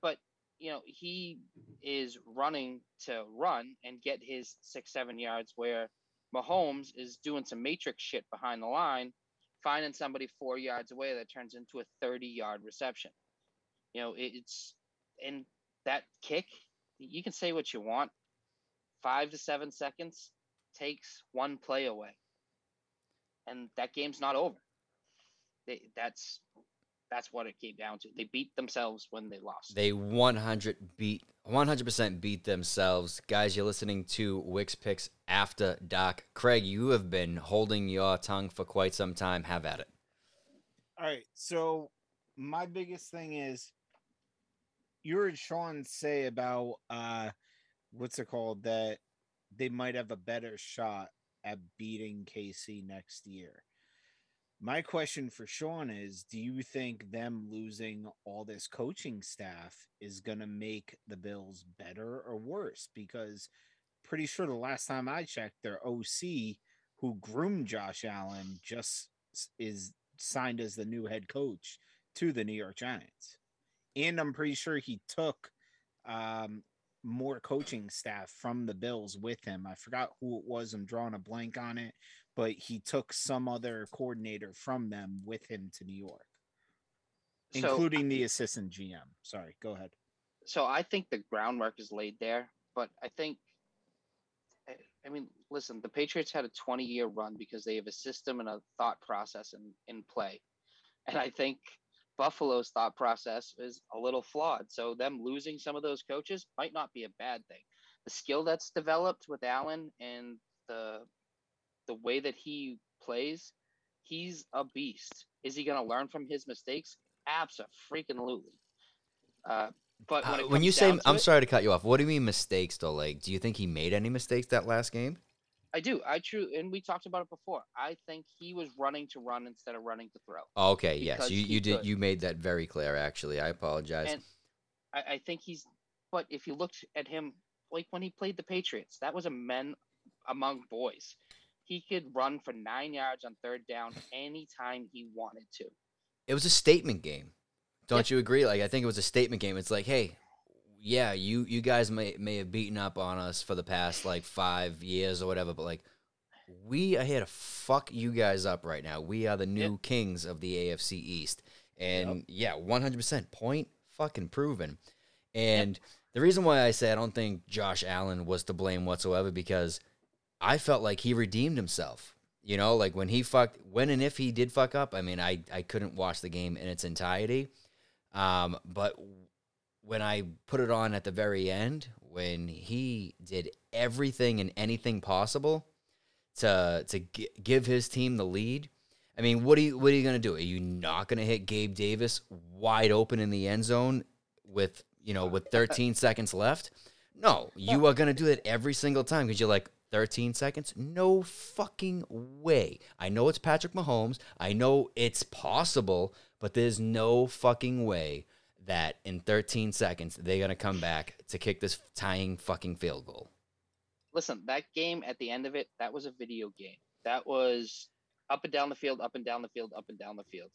But you know, he is running to run and get his six, seven yards where Mahomes is doing some matrix shit behind the line, finding somebody four yards away that turns into a 30 yard reception. You know, it's and that kick, you can say what you want. Five to seven seconds takes one play away. And that game's not over. They, that's that's what it came down to. They beat themselves when they lost. They 100 beat 100% beat themselves. Guys, you're listening to Wix Picks After Doc. Craig, you have been holding your tongue for quite some time. Have at it. All right. So my biggest thing is you heard Sean say about uh what's it called that they might have a better shot at beating KC next year. My question for Sean is Do you think them losing all this coaching staff is going to make the Bills better or worse? Because pretty sure the last time I checked, their OC, who groomed Josh Allen, just is signed as the new head coach to the New York Giants. And I'm pretty sure he took um, more coaching staff from the Bills with him. I forgot who it was. I'm drawing a blank on it, but he took some other coordinator from them with him to New York, So- including the assistant GM. Sorry, go ahead. so I think the groundwork is laid there, but I think, I- I mean, listen, the Patriots had a 20 year run because they have a system and a thought process in, in play. And I think Buffalo's thought process is a little flawed. So them losing some of those coaches might not be a bad thing. The skill that's developed with Allen and the the way that he plays, he's a beast. Is he going to learn from his mistakes? Absolutely. Uh, but when, Uh, when you say, I'm it- sorry to cut you off. What do you mean mistakes though? Like, do you think he made any mistakes that last game? I do. I true, and we talked about it before. I think he was running to run instead of running to throw. Oh, okay, yes, you you did. could. You made that very clear. Actually, I apologize. I, I think he's. But if you looked at him, like when he played the Patriots, that was a men among boys. He could run for nine yards on third down anytime he wanted to. it was a statement game. Don't you agree? Like I think it was a statement game. It's like, hey, yeah, you you guys may may have beaten up on us for the past like five years or whatever, but like we are here to fuck you guys up right now. We are the new Yep. kings of the AFC East. And yeah, one hundred percent point fucking proven. And the reason why I say I don't think Josh Allen was to blame whatsoever because I felt like he redeemed himself. You know, like when he fucked, when and if he did fuck up, I mean, I, I couldn't watch the game in its entirety. Um, but when I put it on at the very end, when he did everything and anything possible to to gi- give his team the lead, I mean, what are you what are you gonna do? Are you not gonna hit Gabe Davis wide open in the end zone with you know with 13 seconds left? No, you are gonna do it every single time because you're like 13 seconds. No fucking way. I know it's Patrick Mahomes. I know it's possible, but there's no fucking way that in 13 seconds they're gonna come back to kick this tying fucking field goal. Listen, that game at the end of it, that was a video game. That was up and down the field, up and down the field, up and down the field.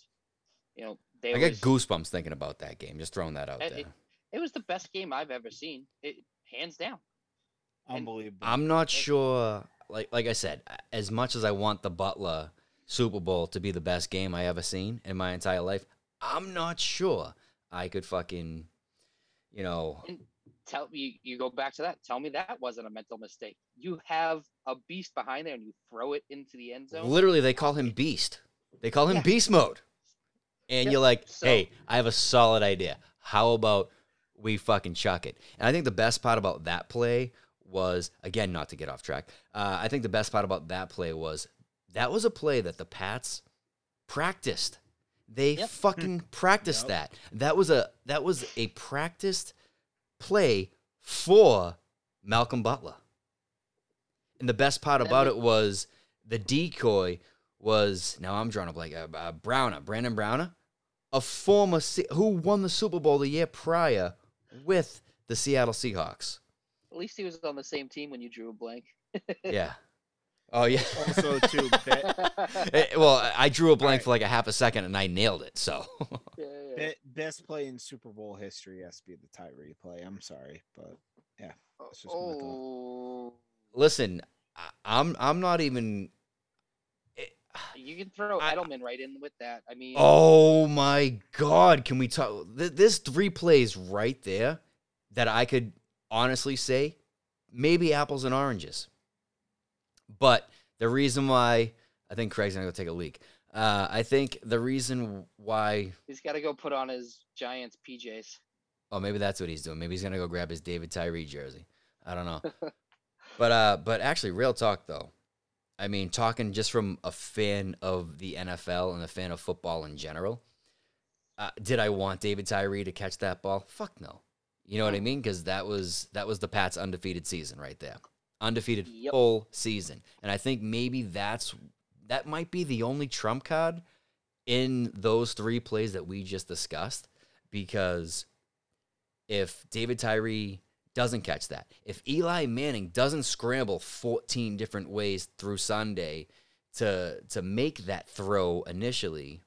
You know, they I get goosebumps thinking about that game. Just throwing that out there. it- it was the best game I've ever seen. It hands down. And Unbelievable. I'm not sure. Like like I said, as much as I want the Butler Super Bowl to be the best game I ever seen in my entire life, I'm not sure I could fucking, you know, Tell you you go back to that. Tell me that wasn't a mental mistake. You have a beast behind there and you throw it into the end zone. literally they call him Beast. They call him Yeah. Beast Mode. And Yep. you're like, So- hey, I have a solid idea. How about we fucking chuck it? And I think the best part about that play was, again, not to get off track, uh, I think the best part about that play was that was a play that the Pats practiced. They Yep. fucking practiced Yep. that. That was a that was a practiced play for Malcolm Butler. And the best part about it was the decoy was now I'm drawing a blank. Uh, uh, Browner, Brandon Browner, a former who won the Super Bowl the year prior with the Seattle Seahawks. At least he was on the same team when you drew a blank. Yeah. Oh yeah. also too. Be- Eh, well, I- I drew a blank right. for like a half a second and I nailed it. So Yeah, yeah. be- best play in Super Bowl history has to be the Tyree play. I'm sorry, but that's just oh, listen, I, I'm I'm not even. eh, you can throw I- Edelman right in with that. I mean, Oh my God! Can we talk? Th- this three plays right there that I could honestly say maybe apples and oranges. But the reason why I think Craig's gonna go take a leak. Uh, I think the reason why. he's got to go put on his Giants PJs. Oh, maybe that's what he's doing. Maybe he's gonna go grab his David Tyree jersey. I don't know. but uh, but actually, real talk though. I mean, talking just from a fan of the NFL and a fan of football in general. Uh, did I want David Tyree to catch that ball? Fuck no. You know what I mean? Because that was that was the Pats' undefeated season right there, undefeated Yep. full season. And I think maybe that's that might be the only trump card in those three plays that we just discussed because if David Tyree doesn't catch that, if Eli Manning doesn't scramble 14 different ways through Sunday to to make that throw initially,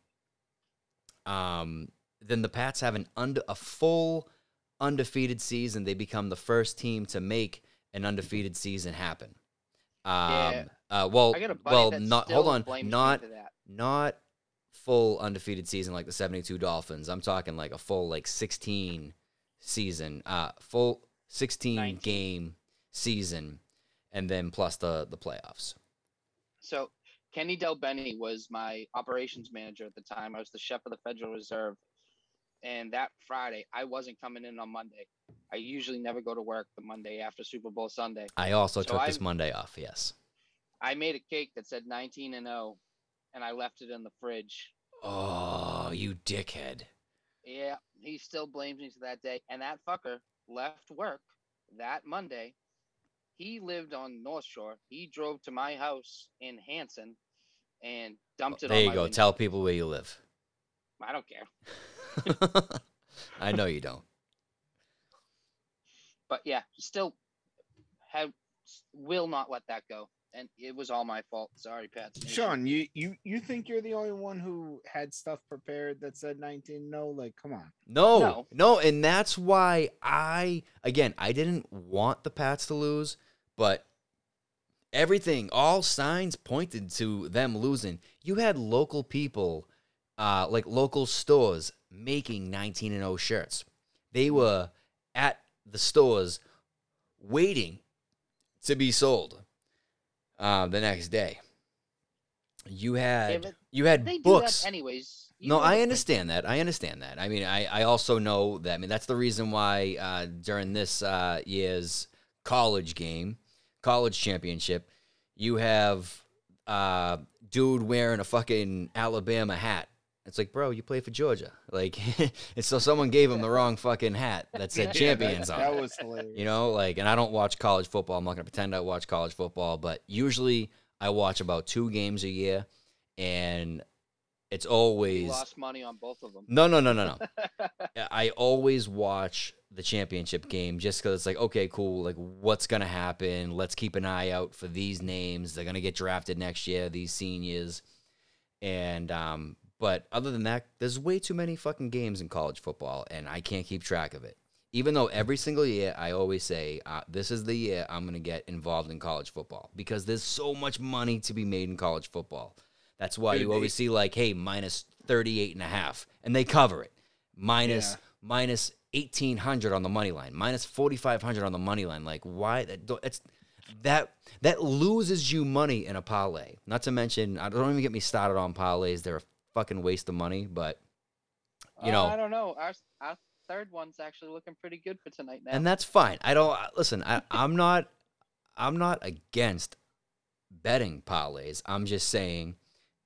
um, then the Pats have an under a full undefeated season. They become the first team to make an undefeated season happen. Um, Yeah. uh, well, I got a buddy well, not hold on, not not full undefeated season like the 72 Dolphins. I'm talking like a full like 16 season, uh full 16 19. game season and then plus the the playoffs. So Kenny Del Benny was my operations manager at the time. I was the chef of the Federal Reserve. And that Friday, I wasn't coming in on Monday. I usually never go to work the Monday after Super Bowl Sunday. I also So took this I'm- Monday off, yes. I made a cake that said 19 and 0, and I left it in the fridge. Oh, you dickhead. Yeah, he still blames me to that day. And that fucker left work that Monday. He lived on North Shore. He drove to my house in Hanson and dumped it There you go. window. Tell people where you live. I don't care. I know you don't. But yeah, still have will not let that go. And it was all my fault. Sorry, Pat. Sean, you you you think you're the only one who had stuff prepared that said 19? No, like come on. No, No. no, and that's why I again I didn't want the Pats to lose, but everything, all signs pointed to them losing. You had local people, uh, like local stores making 19 and 0 shirts. They were at the stores waiting to be sold uh, the next day. You had but you had books. anyways. You No, I understand that. I understand that. I mean, I, I also know that. I mean, that's the reason why uh, during this uh, year's college game, college championship, you have uh, dude wearing a fucking Alabama hat. It's like, bro, you play for Georgia. Like, and so someone gave him the wrong fucking hat that said Yeah, champions that, on that it. was hilarious. You know, like, and I don't watch college football. I'm not going to pretend I watch college football, but usually I watch about two games a year, and it's You always lost money on both of them. no, no, no, no, no. I always watch the championship game just because it's like, okay, cool. Like, what's gonna happen? Let's keep an eye out for these names. They're gonna get drafted next year. These seniors, and um, but other than that, there's way too many fucking games in college football, and I can't keep track of it. Even though every single year I always say, uh, this is the year I'm gonna get involved in college football because there's so much money to be made in college football. That's why you always see like, hey, minus 38 and a half, and they cover it. Minus Yeah. minus 1800 on the money line, minus 4500 on the money line. Like why that don't- it's that that loses you money in a parlay. Not to mention, I don't even get me started on parlays. They're a fucking waste of money, but you Uh, know, I don't know. Our our third one's actually looking pretty good for tonight now. and that's fine. I don't listen. I, I'm not. I'm not against betting parlays. I'm just saying,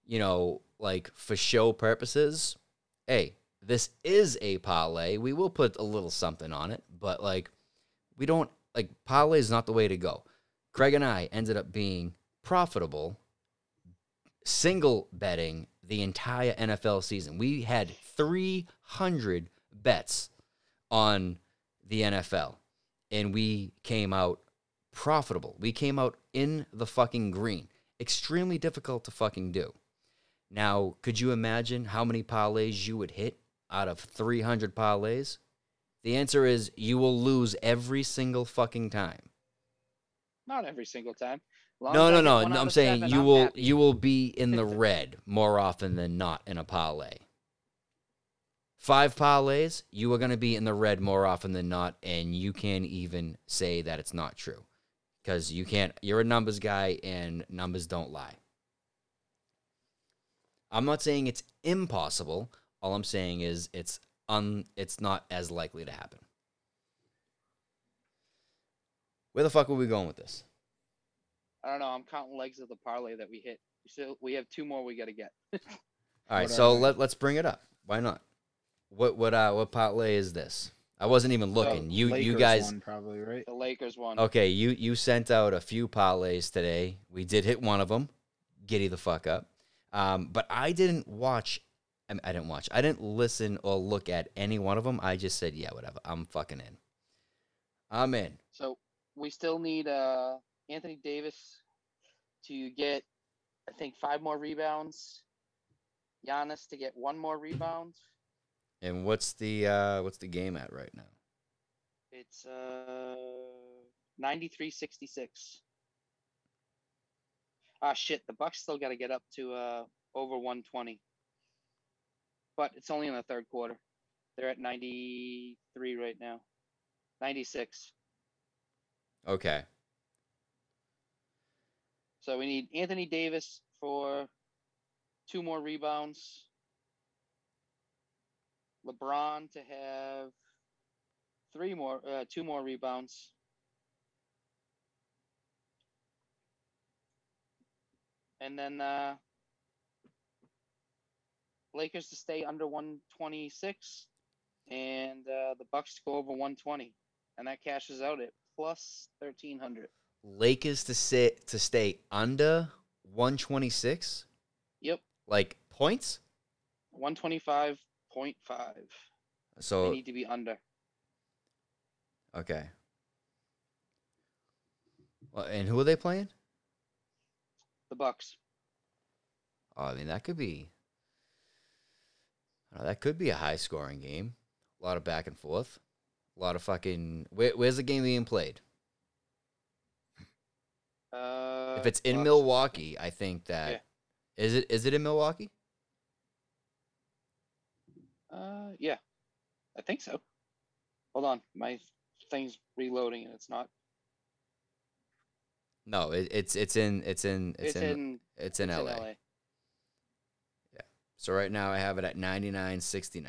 you know, like for show purposes. Hey, this is a parlay. We will put a little something on it, but like, we don't like parlay is not the way to go. Craig and I ended up being profitable single betting the entire NFL season. We had 300 bets on the NFL and we came out profitable. We came out in the fucking green. Extremely difficult to fucking do. Now, could you imagine how many parlays you would hit out of 300 parlays? The answer is you will lose every single fucking time. Not every single time. Long No, no, no. no I'm saying seven, you I'm will happy. you will be in the red more often than not in a parlay. Five parlays, you are going to be in the red more often than not, and you can't even say that it's not true because you can't. You're a numbers guy, and numbers don't lie. I'm not saying it's impossible. All I'm saying is it's un. It's not as likely to happen. Where the fuck are we going with this? I don't know. I'm counting legs of the parlay that we hit. So we have two more we got to get. All right, so they? let let's bring it up. Why not? What what uh what parlay is this? I wasn't even looking. you you Lakers guys won probably right. The Lakers won. okay? You you sent out a few parlays today. We did hit one of them. Giddy the fuck up. Um, but I didn't watch I, mean, I didn't watch. I didn't listen or look at any one of them. I just said, yeah, whatever. I'm fucking in. I'm in. So we still need uh Anthony Davis to get, I think, five more rebounds. Giannis to get one more rebound. And what's the uh what's the game at right now? It's uh 93-66. Ah shit, the Bucks still got to get up to uh over 120. But it's only in the third quarter. They're at 93 right now. 96. Okay. So we need Anthony Davis for two more rebounds. LeBron to have three more, uh, two more rebounds. And then uh, Lakers to stay under 126, and uh, the Bucks to go over 120, and that cashes out at plus 1300. Lakers to sit to stay under 126, Yep, like points. 125.5. So They need to be under. okay. Well, and who are they playing? The Bucks. Oh, I mean that could be. Know, that could be a high scoring game. A lot of back and forth. A lot of fucking. Where, where's the game being played? Uh, if it's in. Milwaukee, I think that is it. Is it in Milwaukee? Uh, yeah, I think so. Hold on, my thing's reloading and it's not. No, it, it's it's in it's in it's, It's, in, in, it's in it's LA. So right now I have it at 99.69.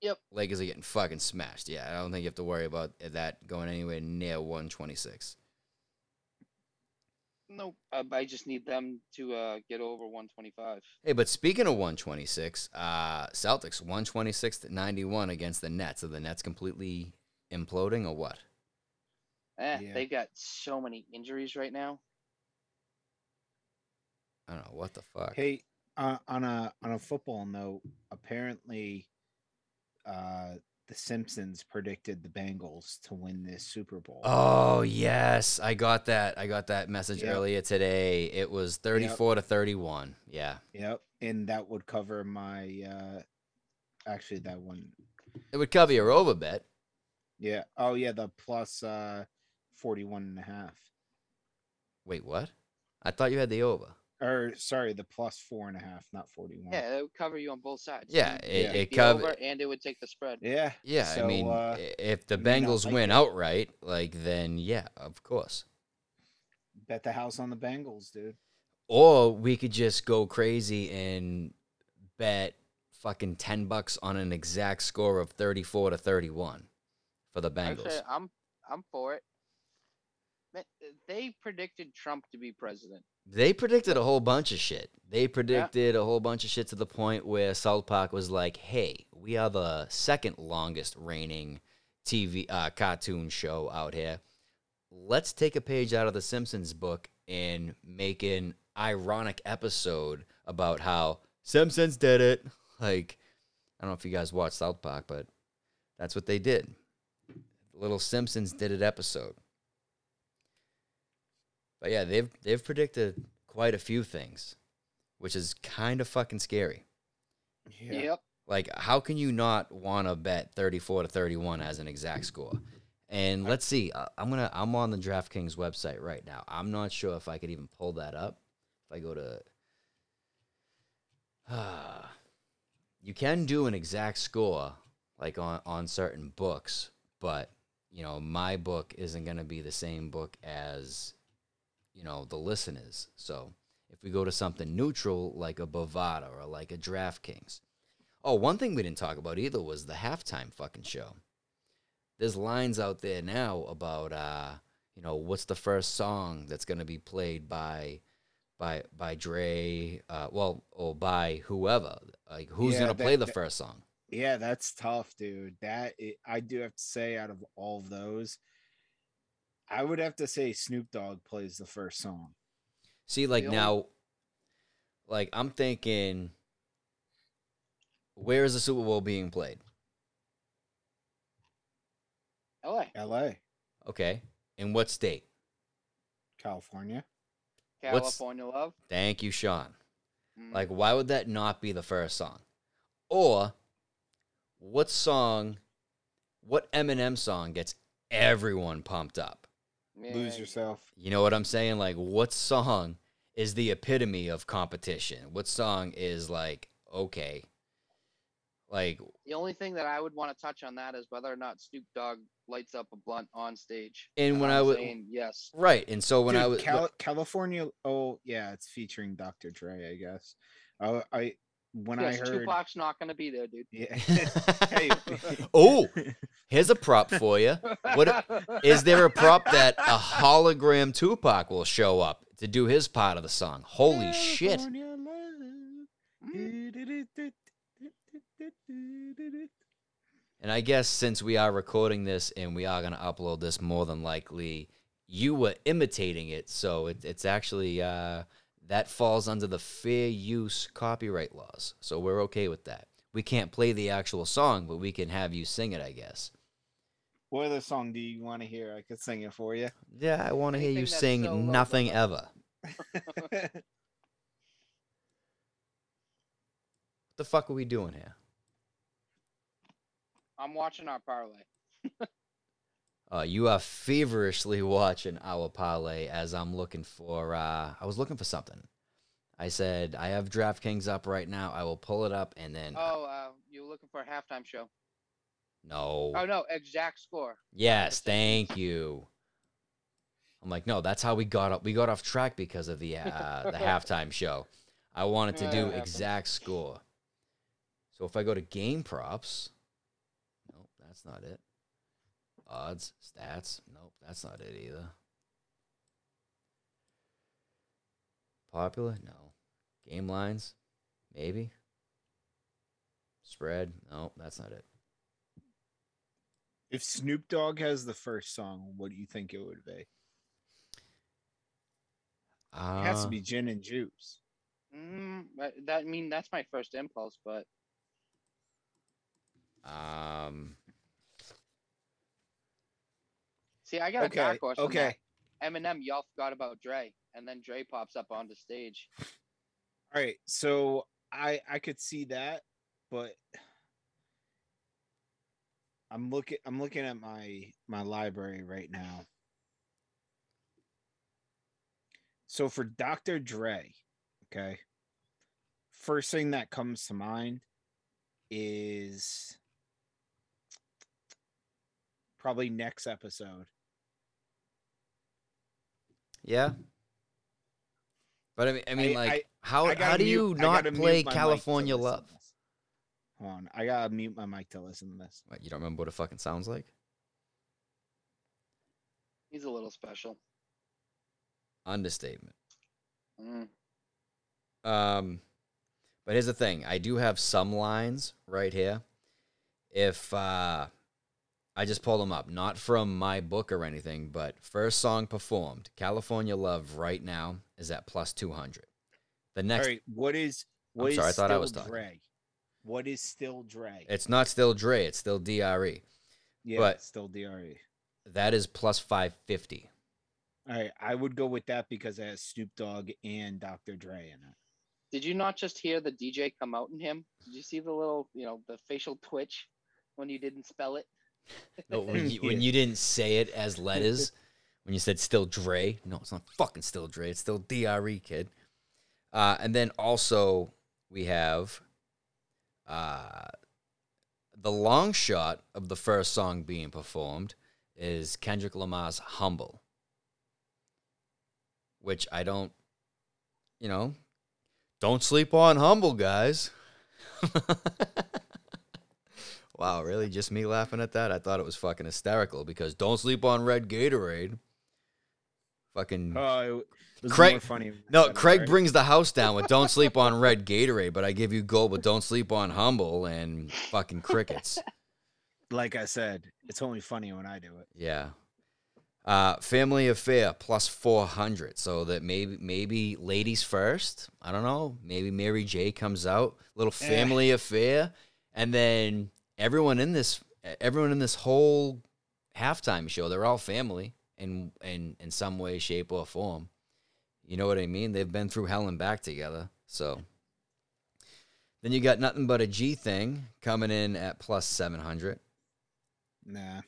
Yep. Lakers are getting fucking smashed. Yeah, I don't think you have to worry about that going anywhere near 126. Nope. I, I just need them to uh, get over 125. Hey, but speaking of 126, uh, Celtics 126 to 91 against the Nets. Are the Nets completely imploding or what? Eh, Yeah. they've got so many injuries right now. I don't know what the fuck. Hey, uh, on a on a football note, apparently, uh, the Simpsons predicted the Bengals to win this Super Bowl. Oh yes, I got that. I got that message Yep. earlier today. It was 34 to 31. Yeah, Yep, and that would cover my. uh Actually, that one. it would cover your over bet. Yeah. Oh, yeah. The plus uh, 41 and a half. Wait, what? I thought you had the over. Or sorry, the plus four and a half, not 41. Yeah, it would cover you on both sides. Yeah, it, Yeah. it cover. and it would take the spread. Yeah. Yeah, I mean, uh, if the Bengals like win it. outright, like then yeah, of course. Bet the house on the Bengals, dude. Or we could just go crazy and bet fucking ten bucks on an exact score of thirty-four to thirty-one for the Bengals. Actually, I'm I'm for it. They predicted Trump to be president. They predicted a whole bunch of shit. They predicted a whole bunch of shit to the point where South Park was like, "Hey, we are the second longest reigning TV uh, cartoon show out here. Let's take a page out of the Simpsons book and make an ironic episode about how Simpsons did it." Like, I don't know if you guys watched South Park, but that's what they did. Little Simpsons did it episode. But yeah, they've they've predicted quite a few things, which is kind of fucking scary. Yeah. Yep. Like, how can you not want to bet thirty-four to thirty-one as an exact score? And let's see, uh, I'm gonna I'm on the DraftKings website right now. I'm not sure if I could even pull that up. If I go to, ah, you can do an exact score like on on certain books, but you know my book isn't gonna be the same book as you know the listeners. So if we go to something neutral like a Bovada or like a DraftKings. Oh, one thing we didn't talk about either was the halftime fucking show. There's lines out there now about uh, you know, what's the first song that's gonna be played by by by Dre, uh, well, or by whoever. Like who's Yeah, gonna that- play the that- first song? Yeah, that's tough, dude. That i I do have to say, out of all of those, I would have to say Snoop Dogg plays the first song. See, like The only- now, like I'm thinking, where is the Super Bowl being played? LA, LA, Okay. In what state? California. What's- California love. Thank you, Sean. Mm. Like, why would that not be the first song? Or what song, what Eminem song gets everyone pumped up? Yeah, Lose yourself. You know what I'm saying? Like, what song is the epitome of competition? What song is like, okay, like, The only thing that I would want to touch on that is whether or not Snoop Dogg lights up a blunt on stage. And when I'm I would- saying yes, right? And so when I was, Cal- California. Oh yeah, it's featuring Dr. Dre, I guess. Oh, I when I yes, heard. Tupac's not gonna be there, dude. Yeah. hey. oh, here's a prop for you. What is there a prop that a hologram Tupac will show up to do his part of the song? Holy shit! And I guess since we are recording this and we are going to upload this more than likely, you were imitating it. So it, it's actually, uh, that falls under the fair use copyright laws. So we're okay with that. We can't play the actual song, but we can have you sing it, I guess. What other song do you want to hear? I could sing it for you. Yeah, I want to hear you sing so nothing level. ever. What the fuck are we doing here? I'm watching our parlay. Uh, you are feverishly watching our parlay as I'm looking for. Uh, I was looking for something. I said I have DraftKings up right now. I will pull it up and then Oh, uh, you were looking for a halftime show? no. Oh no, exact score. Yes, thank you. I'm like, no, that's how we got up. We got off track because of the uh, the halftime show. I wanted to do exact score. So if I go to game props, nope, that's not it. Odds, stats, nope, that's not it either. Popular, no. Game lines, maybe. Spread, no, that's not it. if Snoop Dogg has the first song, what do you think it would be? It has Uh, to be Gin and Juice. Mm, that, that I mean that's my first impulse, but Um, see, I got a Okay, dark horse. okay. Eminem, y'all forgot about Dre, and then Dre pops up on the stage. All right, so I I could see that, but I'm looking I'm looking at my my library right now. So for Dr. Dre, okay, first thing that comes to mind is probably next episode. Yeah. But I mean, I mean, I- like, I- how I how do mute- you I not play my mic to California Love? this. Hold on, I gotta mute my mic to listen to this. What, you don't remember what it fucking sounds like? He's a little special. Understatement. Mm. Um, but here's the thing: I do have some lines right here. If uh, I just pulled them up, not from my book or anything, but first song performed, "California Love," right now is at plus two hundred. The next, All right, what is what is sorry, I thought I still was talking. Dre? What is still Dre? it's not still Dre, it's still Dre. yeah, but- it's still Dre. That is plus five fifty. All right, I would go with that because it has Snoop Dogg and Dr. Dre in it. Did you not just hear the DJ come out in him? Did you see the little, you know, the facial twitch when you didn't spell it? No, when you, when you didn't say it as letters, when you said still Dre, no, it's not fucking still Dre. It's still Dre, kid. Uh, and then also we have uh, the long shot of the first song being performed is Kendrick Lamar's "Humble," which I don't, you know, don't sleep on "Humble," guys. Wow, really? Just me laughing at that? I thought it was fucking hysterical because don't sleep on red Gatorade. Fucking Oh, Craig- more funny. no, Craig right? brings the house down with don't sleep on red Gatorade, but I give you gold, but don't sleep on humble and fucking crickets. like I said, it's only funny when I do it. Yeah. Uh, family affair plus four hundred, so that maybe maybe ladies first. I don't know. Maybe Mary J comes out, little Eh. family affair, And then everyone in this everyone in this whole halftime show, they're all family in in in some way, shape, or form. You know what I mean? They've been through hell and back together. So then you got nothing but a G thing coming in at plus seven hundred. Nah.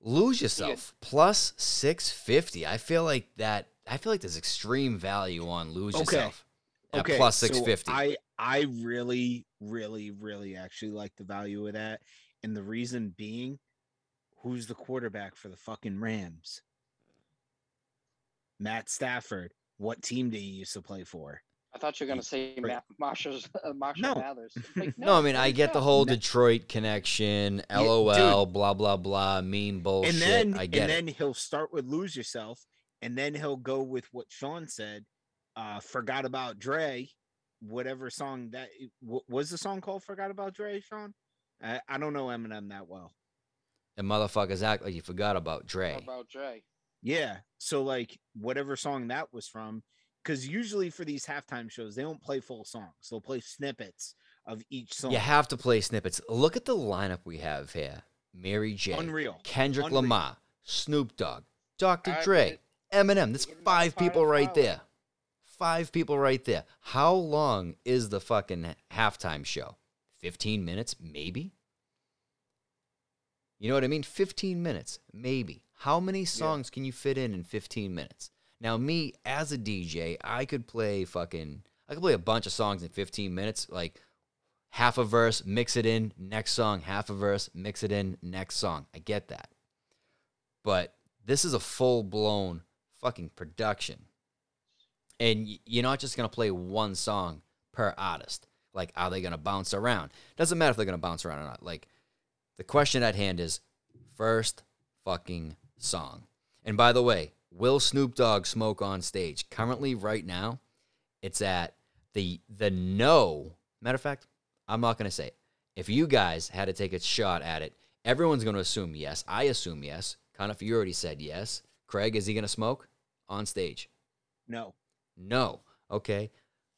Lose yourself plus six fifty. I feel like that. I feel like there's extreme value on lose Okay. yourself at Okay. plus so six fifty. I I really, really, really actually like the value of that. And the reason being, who's the quarterback for the fucking Rams? Matt Stafford. What team did he used to play for? I thought you were gonna say Right. Ma- Marshall's uh, Marshall No. Mathers. Like, No, I mean I he's get the whole Detroit connection, Yeah, LOL, blah blah blah, mean bullshit. and then I get and it. then he'll start with lose yourself, and then he'll go with what Sean said. Uh, forgot about Dre, whatever song that what was the song called? Forgot about Dre, Sean. I, I don't know Eminem that well. And motherfuckers act like you forgot about Dre. How about Dre? Yeah, so like whatever song that was from, because usually for these halftime shows they don't play full songs; they'll play snippets of each song. You have to play snippets. Look at the lineup we have here: Mary J, Unreal. Kendrick Unreal. Lamar, Snoop Dogg, Dr. Alright, Dre, Eminem. That's give five people right hours. there. Five people right there. How long is the fucking halftime show? 15 minutes, maybe? You know what I mean? 15 minutes, maybe. How many songs can you fit in in 15 minutes? Now, me as a DJ, I could play fucking, I could play a bunch of songs in 15 minutes, like half a verse, mix it in, next song, half a verse, mix it in, next song. I get that. But this is a full blown fucking production. And you're not just going to play one song per artist. Like, are they going to bounce around? Doesn't matter if they're going to bounce around or not. Like, the question at hand is first fucking song. And by the way, will Snoop Dogg smoke on stage? Currently, right now, it's at the the no. Matter of fact, I'm not gonna say it. If you guys had to take a shot at it, everyone's gonna assume yes. I assume yes. Coniff, you already said yes. Craig, is he gonna smoke on stage? No, No. Okay.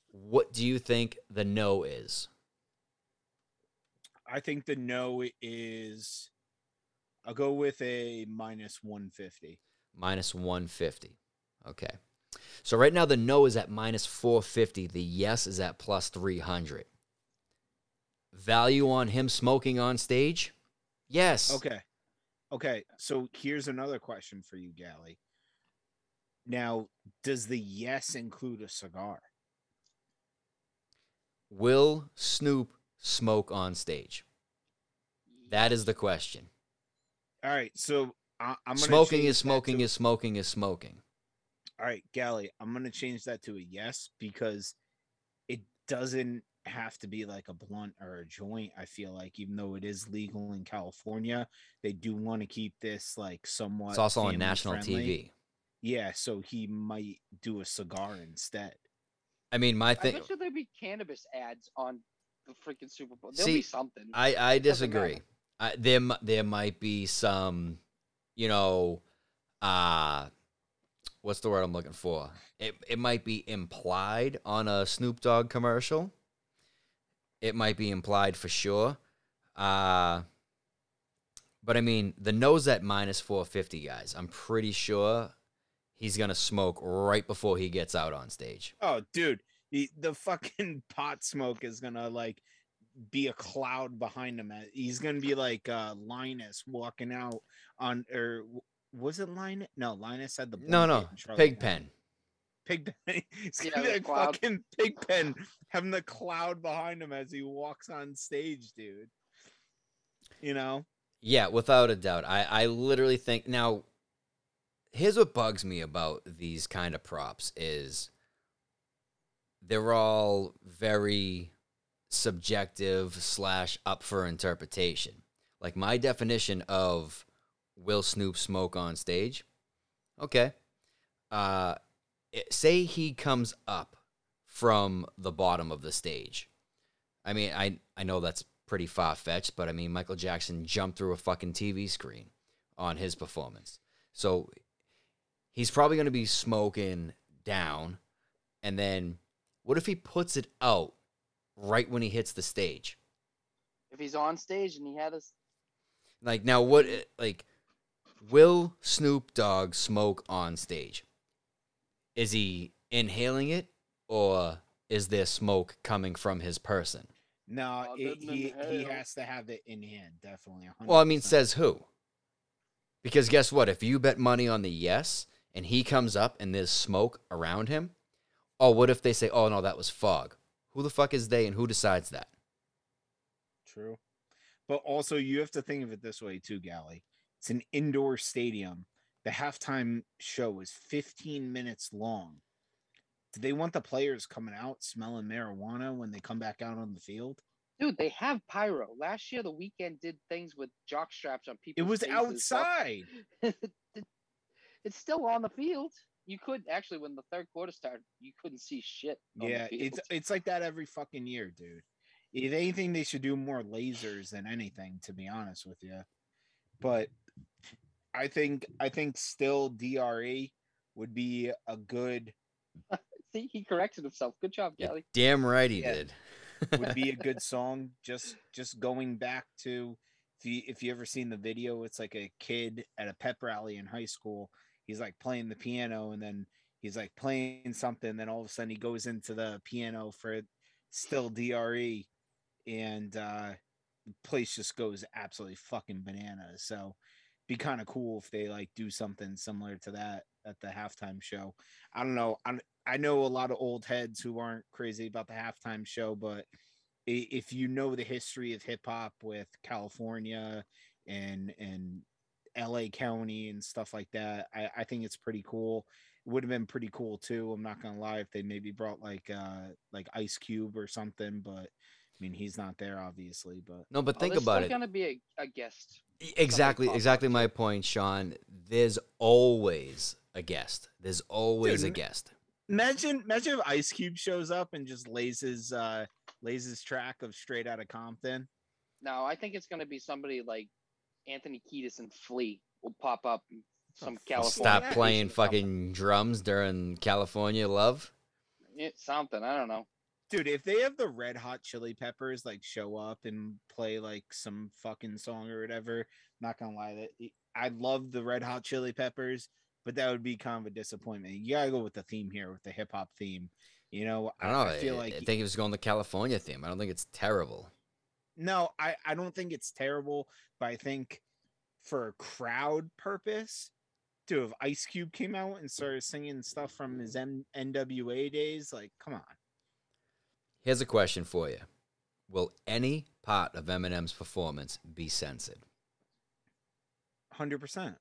What do you think the no is? I think the no is. I'll go with a minus one fifty. Minus 150. Okay. So right now the no is at minus 450. The yes is at plus 300. Value on him smoking on stage? Yes. Okay. Okay. So here's another question for you, Gally. Now, does the yes include a cigar? Will Snoop smoke on stage? That is the question. All right. So I, I'm Smoking is smoking to- is smoking is smoking. All right, Gally, I'm gonna change that to a yes because it doesn't have to be like a blunt or a joint. I feel like even though it is legal in California, they do want to keep this like somewhat. It's also on national friendly. TV. Yeah, so he might do a cigar instead. I mean, my I thing. bet you there'd be cannabis ads on the freaking Super Bowl. There'll be something. I, I disagree. I, there there might be some, you know, uh what's the word I'm looking for? It it might be implied on a Snoop Dogg commercial. It might be implied for sure. Uh but I mean, the nose at minus 450 guys. I'm pretty sure he's going to smoke right before he gets out on stage. Oh, dude, the, the fucking pot smoke is gonna like be a cloud behind him. He's gonna be like uh Linus walking out on or was it Linus? No, Linus had the No, no. in Charlotte Pig County. pen. Pig pen. It's Yeah, gonna be like cloud. fucking pig pen having the cloud behind him as he walks on stage, dude. You know? Yeah, without a doubt. I, I literally think now here's what bugs me about these kind of props is they're all very subjective slash up for interpretation. Like my definition of will Snoop smoke on stage? Okay. Uh it- say he comes up from the bottom of the stage. I mean, I I know that's pretty far fetched, but I mean, Michael Jackson jumped through a fucking TV screen on his performance. So he's probably going to be smoking down. And then what if he puts it out right when he hits the stage? If he's on stage and he had us, Like now, what? Eh, like, will Snoop Dogg smoke on stage? Is he inhaling it, or is there smoke coming from his person? No, Oh, it, doesn't he he inhale. has to have it in hand, definitely. 100%. Well, I mean, says who? Because guess what? If you bet money on the yes, and he comes up and there's smoke around him, oh, what if they say, "Oh no, that was fog"? Who the fuck is they, and who decides that? True. But also, you have to think of it this way too, Gally. It's an indoor stadium. The halftime show is 15 minutes long. Do they want the players coming out smelling marijuana when they come back out on the field? dude, they have pyro. Last year, the Weeknd did things with jock straps on people. It was outside. it's still on the field. You could actually, when the third quarter started, you couldn't see shit. On Yeah, the it's field. it's like that every fucking year, dude. If anything, they should do more lasers than anything, to be honest with you. But I think I think still DRE would be a good See, he corrected himself. Good job, Yeah, damn right he Yeah. did. would be a good song. Just just going back to if you if you ever seen the video, it's like a kid at a pep rally in high school. He's like playing the piano and then he's like playing something. Then all of a sudden he goes into the piano for still DRE and uh the place just goes absolutely fucking bananas. So be kind of cool if they like do something similar to that at the halftime show. I don't know. I I know a lot of old heads who aren't crazy about the halftime show, but if you know the history of hip hop with California and and LA County and stuff like that, I, I think it's pretty cool. It would have been pretty cool too. I'm not gonna lie if they maybe brought like uh like Ice Cube or something, but I mean he's not there obviously, but No, but Oh, think there's about still it. gonna be a, a guest. Exactly, exactly my point, Sean. There's always a guest. There's always a guest. imagine imagine if Ice Cube shows up and just lays his uh lays his track of straight out of Compton. No, I think it's gonna be somebody like Anthony Kiedis and Flea will pop up. Some oh, California. Stop playing station or something. fucking drums during California Love. Yeah, something. I don't know. Dude, if they have the red hot chili peppers like show up and play like some fucking song or whatever, not gonna lie, that I love the red hot chili peppers, but that would be kind of a disappointment. You gotta go with the theme here with the hip hop theme. You know, I don't know. I feel I, like I think it was going the California theme. I don't think it's terrible. No, I I don't think it's terrible, but I think for a crowd purpose, to have Ice Cube came out and started singing stuff from his N- NWA days, like, come on. Here's a question for you: Will any part of Eminem's performance be censored? Hundred percent.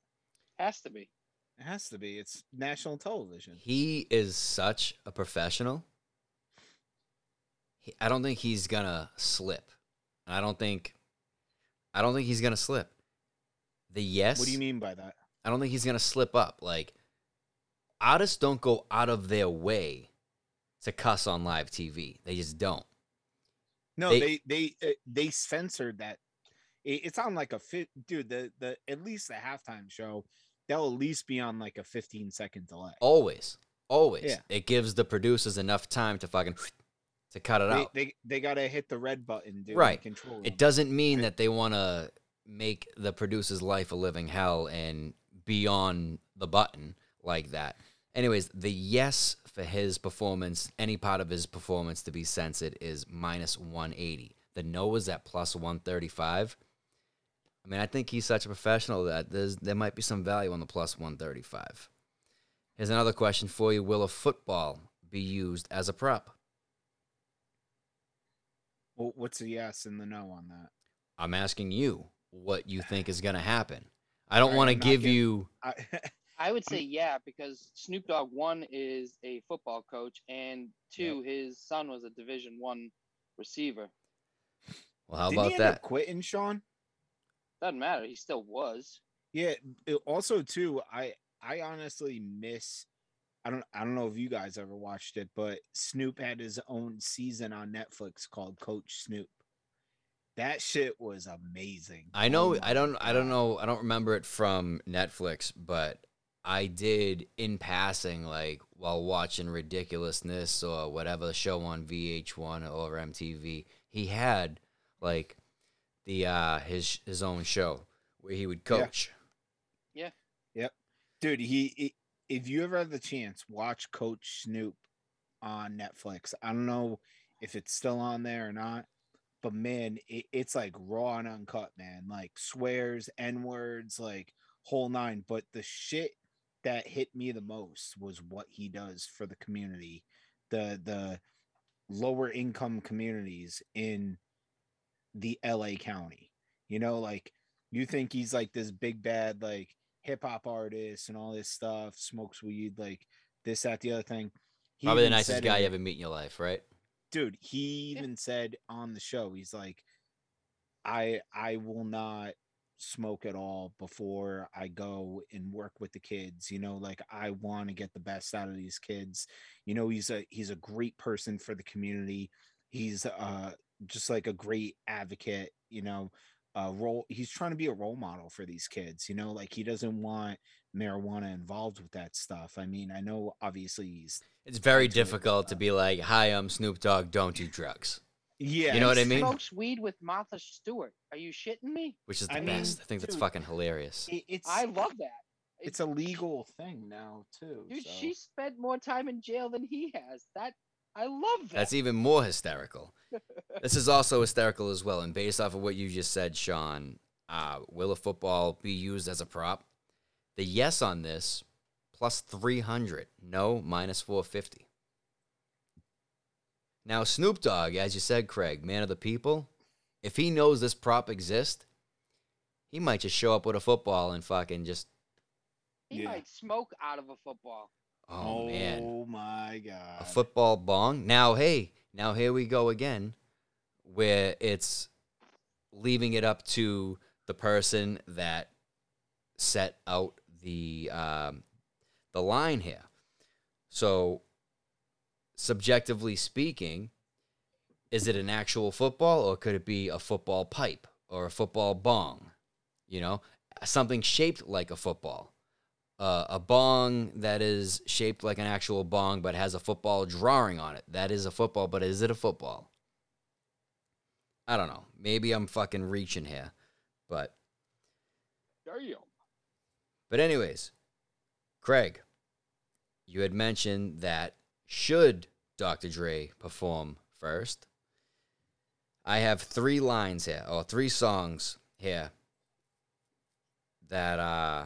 Has to be. It has to be. It's national television. He is such a professional. He, I don't think he's gonna slip. And I don't think, I don't think he's gonna slip. The yes. What do you mean by that? I don't think he's gonna slip up. Like artists don't go out of their way to cuss on live TV. They just don't. No, They- they they they, they censored that. It, it's on like a fit, dude. The the at least the halftime show, they'll at least be on like a 15 second delay. Always, always. Yeah. It gives the producers enough time to fucking to cut it they, out. they they gotta hit the red button, dude. Right. Control. It doesn't mean that they want to make the producer's life a living hell and be on the button like that. Anyways, the yes for his performance, any part of his performance to be censored is minus 180. The no is at plus 135. I mean, I think he's such a professional that there's there might be some value on the plus 135. Here's another question for you. Will a football be used as a prop? Well, what's the yes and the no on that? I'm asking you what you think is going to happen. I don't want to give giving- you I, I would say yeah because Snoop Dogg one is a football coach and two his son was a Division one receiver. Well, how didn't he about end that? quitting, Sean? Doesn't matter. He still was. Yeah. it- also, too, I I honestly miss. I don't I don't know if you guys ever watched it, but Snoop had his own season on Netflix called Coach Snoop. That shit was amazing. I Oh know my I don't I don't know I don't remember it from Netflix, but I did in passing like while watching Ridiculousness or whatever show on VH1 or MTV. He had like the uh his his own show where he would coach. Yeah. Yep. dude he, he if you ever have the chance watch coach snoop on netflix. I don't know if it's still on there or not but man it, it's like raw and uncut man. Like swears n words like whole nine. But the shit that hit me the most was what he does for the community the the lower income communities in the la county. You know like you think he's like this big bad like hip hop artist and all this stuff, smokes weed, like this, that, the other thing. He Probably the nicest guy in- you ever meet in your life, right? dude. He Yeah. even said on the show, he's like, I I will not smoke at all before I go and work with the kids. You know, like I want to get the best out of these kids. You know, he's a he's a great person for the community. He's uh just like a great advocate, you know. Uh role he's trying to be a role model for these kids, you know, like he doesn't want marijuana involved with that stuff. I mean, I know obviously he's It's very difficult to be like, "Hi, I'm Snoop Dogg. Don't do drugs," yeah, You know what I mean? Smokes weed with Martha Stewart. Are you shitting me? which is the I mean, best. I think that's dude, fucking hilarious. it's I love that. it's a legal thing now too. Dude, so. she spent more time in jail than he has. That I love that. That's even more hysterical. this is also hysterical as well. And based off of what you just said, Sean, uh, will a football be used as a prop? The yes on this plus 300, no minus 450. Now, Snoop Dogg, as you said, Craig, man of the people, if he knows this prop exists, he might just show up with a football and fucking just, he Yeah. might smoke out of a football. Oh, man. Oh my god. a football bong. Now, hey, now here we go again, where it's leaving it up to the person that set out the um, the line here. So, subjectively speaking, is it an actual football, or could it be a football pipe or a football bong? You know, something shaped like a football uh, a bong that is shaped like an actual bong but has a football drawing on it. That is a football, but is it a football? I don't know. Maybe I'm fucking reaching here, but Damn. but anyways, Craig, you had mentioned that should Dr. Dre perform first, I have three lines here, or three songs here that uh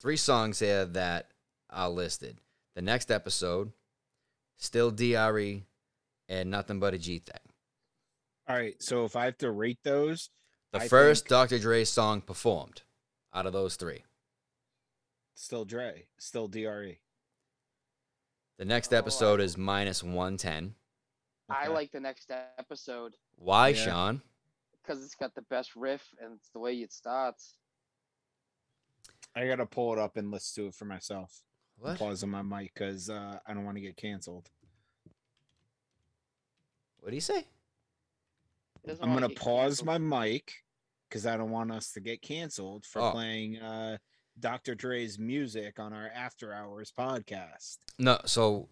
three songs here that are listed. The next episode, still DRE and nothing but a G thing. All right, so if I have to rate those, The I first think- Dr. Dre song performed out of those three. still Dre, still. DRE. The next Oh, I- episode is minus 110. I like the next episode Why, Yeah. Sean? because it's got the best riff and it's the way it starts. I gotta pull it up and listen to it for myself. I'm What? Pause on my mic because uh, I don't want to get canceled. What do you say? I'm gonna pause canceled. my mic because I don't want us to get canceled for Oh. playing uh, Dr. Dre's music on our After Hours podcast. No, so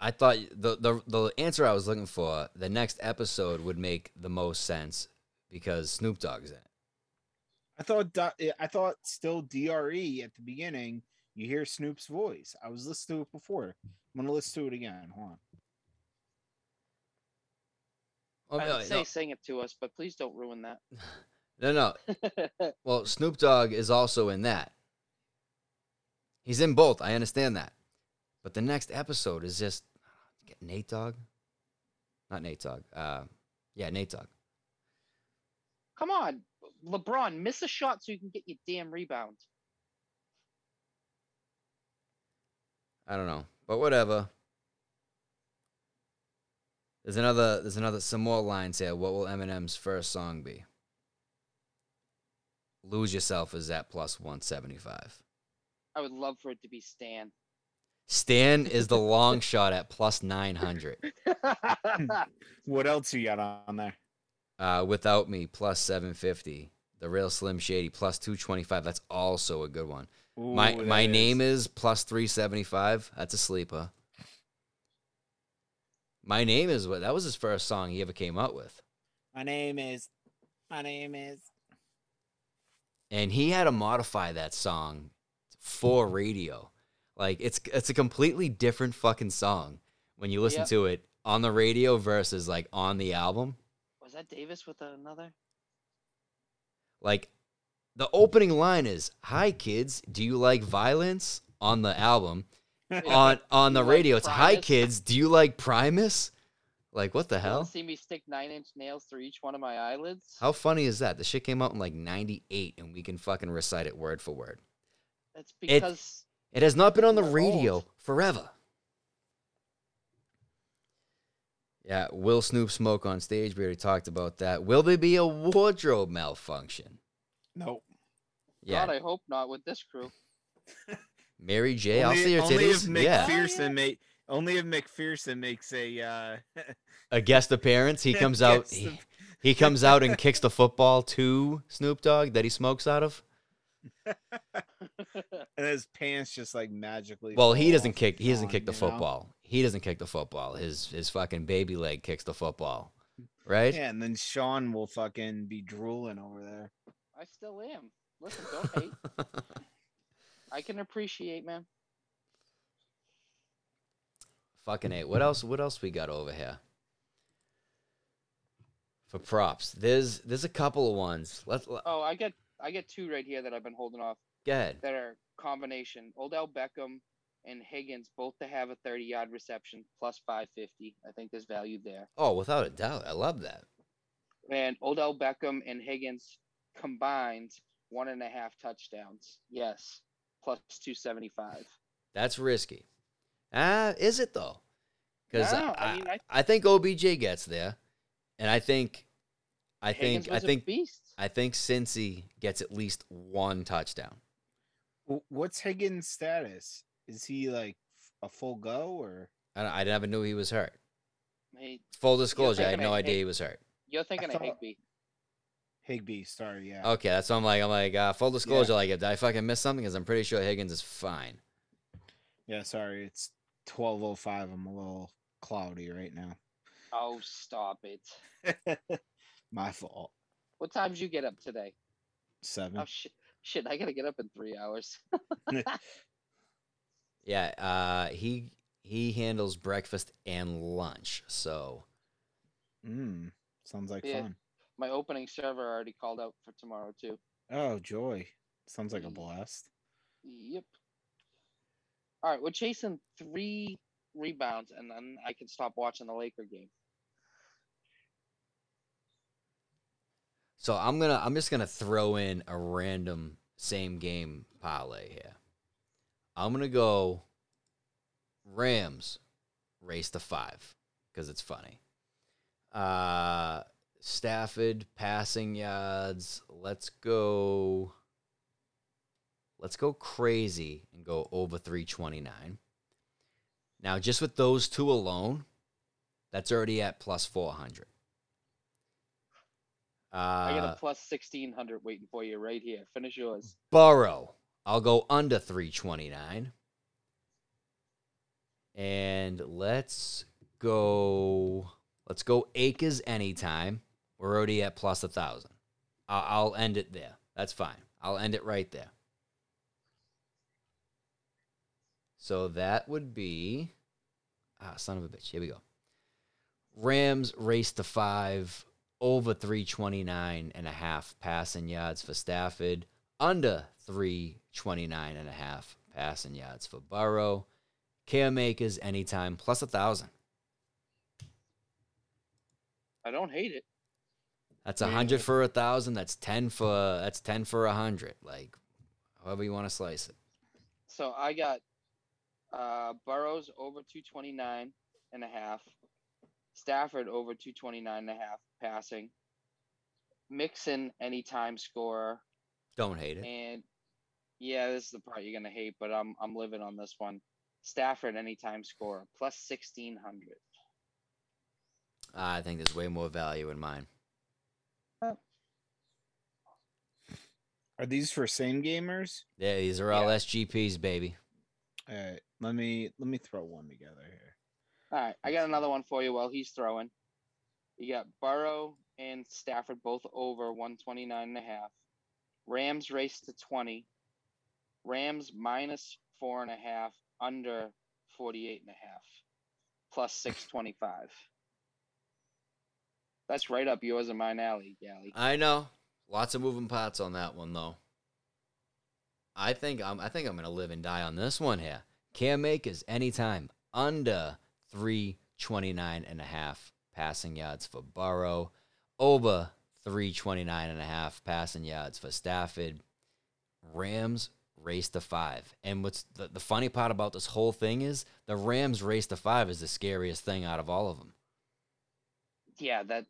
I thought the, the the answer I was looking for, the next episode would make the most sense because Snoop Dogg's in it. I thought I thought still DRE at the beginning. You hear Snoop's voice. I was listening to it before. I'm gonna listen to it again. Hold on. Oh, I would say no, sing it to us, but please don't ruin that. no, no. Well, Snoop Dogg is also in that. He's in both. I understand that. But the next episode is just get Nate Dogg. Not Nate Dogg. Uh, yeah, Nate Dogg. Come on, LeBron, miss a shot so you can get your damn rebound. I don't know, but whatever. There's another. There's another. Some more lines here. What will Eminem's first song be? Lose yourself is at plus one seventy five. I would love for it to be Stan. Stan is the long shot at plus nine hundred. What else you got on there? Uh, without me plus seven fifty. The real Slim Shady plus two twenty five. That's also a good one. my Ooh, my that name is plus three seventy five. That's a sleeper. My name is what that was his first song he ever came out with. My name is. My name is. and he had to modify that song for radio. Like it's it's a completely different fucking song when you listen Yep. to it on the radio versus like on the album. Was that Davis with another? Like the opening line is, "Hi kids, do you like violence?" on the album. on on the like radio, it's, "Hi kids, do you like Primus?" Like what the hell? See me stick nine inch nails through each one of my eyelids. How funny is that? The shit came out in like 98 and we can fucking recite it word for word. That's because It has not been on the radio old. forever. Yeah, will Snoop smoke on stage? We already talked about that. Will there be a wardrobe malfunction? Nope. Yeah, God, I hope not with this crew. Mary J. will only, see her only if titties. Yeah, McPherson make only if McPherson makes a uh a guest appearance. He comes out. He, he comes out and kicks the football to Snoop Dogg that he smokes out of. and his pants just like magically. Well, he doesn't kick. He doesn't kick the football. know? Football. He doesn't kick the football. His his fucking baby leg kicks the football, right? Yeah, and then Sean will fucking be drooling over there. I still am. Listen, don't hate. I can appreciate, man. Fucking eight. What else? What else we got over here? For props, there's there's a couple of ones. Let's let, Oh, I get I get two right here that I've been holding off go ahead. that are combination. Odell Beckham and Higgins both to have a 30 yard reception plus 550. I think there's value there. Oh, without a doubt, I love that. And Odell Beckham and Higgins combined one and a half touchdowns. Yes, plus 275. That's risky. Ah, is it though? Because No, I, I mean, I- I think OBJ gets there, and I think, I Higgins think, I think. I think Cincy gets at least one touchdown. What's Higgins' status? Is he like a full go or? I, I never knew he was hurt. Hey, Full disclosure, I had no of idea Hig- he was hurt. you're thinking of thought- Higbee. Higbee, sorry, yeah. Okay, that's what I'm like. I'm like, uh, full disclosure, like, did I fucking miss something? Because I'm pretty sure Higgins is fine. Yeah, sorry. It's twelve oh five. I'm a little cloudy right now. Oh, stop it. My fault. What time did you get up today? Seven. Oh shit! Shit, I gotta get up in three hours. Yeah, uh, he he handles breakfast and lunch. So Mm, sounds like Yeah. fun. My opening server already called out for tomorrow too. Oh, joy. Sounds like a blast. Yep. All right, we're chasing three rebounds, and then I can stop watching the Laker game. so I'm gonna I'm just gonna throw in a random same game parlay here. I'm gonna go Rams race to five because it's funny. Uh, Stafford passing yards. Let's go. Let's go crazy and go over 329. Now, just with those two alone, that's already at plus 400. Uh, I got a plus sixteen hundred waiting for you right here. Finish yours. Burrow. I'll go under 329. And let's go. Let's go Akers anytime. We're already at plus a thousand. I'll, end it there. That's fine. I'll end it right there. So that would be. Ah, son of a bitch. Here we go. Rams race to five, over 329 and a half passing yards for Stafford, under 329 and a half passing yards for Burrow. Cam Akers anytime plus a thousand. I don't hate it. That's a hundred for a thousand. That's ten for that's ten for a hundred. Like however you want to slice it. So I got uh Burrows over 229 and a half. Stafford over 229 and a half passing. Mixon anytime scorer. Don't hate it. And yeah, this is the part you're gonna hate, but I'm I'm living on this one. Stafford anytime score plus sixteen hundred. I think there's way more value in mine. Are these for same gamers? Yeah, these are all Yeah. SGPs, baby. All right, let me let me throw one together here. All right, I got another one for you while he's throwing. You got Burrow and Stafford both over 129 and a half. Rams race to 20. Rams minus four and a half, under 48 and a half, plus 625. That's right up yours and mine alley, Gally. I know. Lots of moving parts on that one though. I think I'm I think I'm gonna live and die on this one here. Cam Akers anytime under 329 and a half passing yards for Burrow, over 329 and a half passing yards for Stafford. Rams race to five. And what's the, the funny part about this whole thing is the Rams race to five is the scariest thing out of all of them. Yeah, that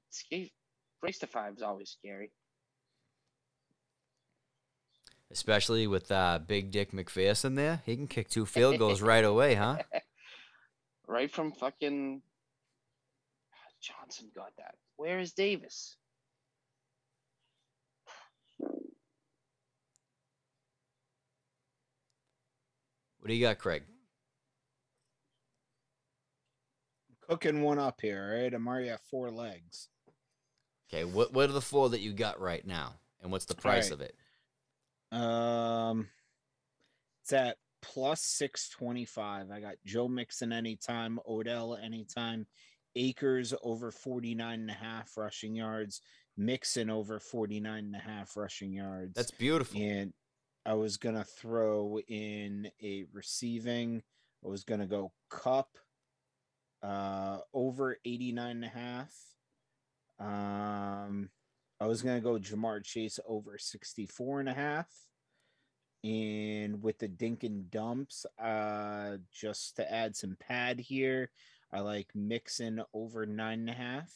race to five is always scary. Especially with uh, Big Dick McPherson there. He can kick two field goals right away, huh? Right from fucking Johnson got that. Where is Davis? What do you got, Craig? Cooking one up here, all right? I'm already at four legs. Okay, what what are the four that you got right now? And what's the price right. of it? Um, it's at plus 625. I got Joe Mixon anytime, Odell anytime, Akers over 49 and a half rushing yards, Mixon over 49 and a half rushing yards. That's beautiful. and I was gonna throw in a receiving. I was gonna go Kupp uh over 89 and a half. Um I was gonna go Ja'Marr Chase over 64 and a half. And with the dink and dumps, uh just to add some pad here, I like Mixon over nine and a half.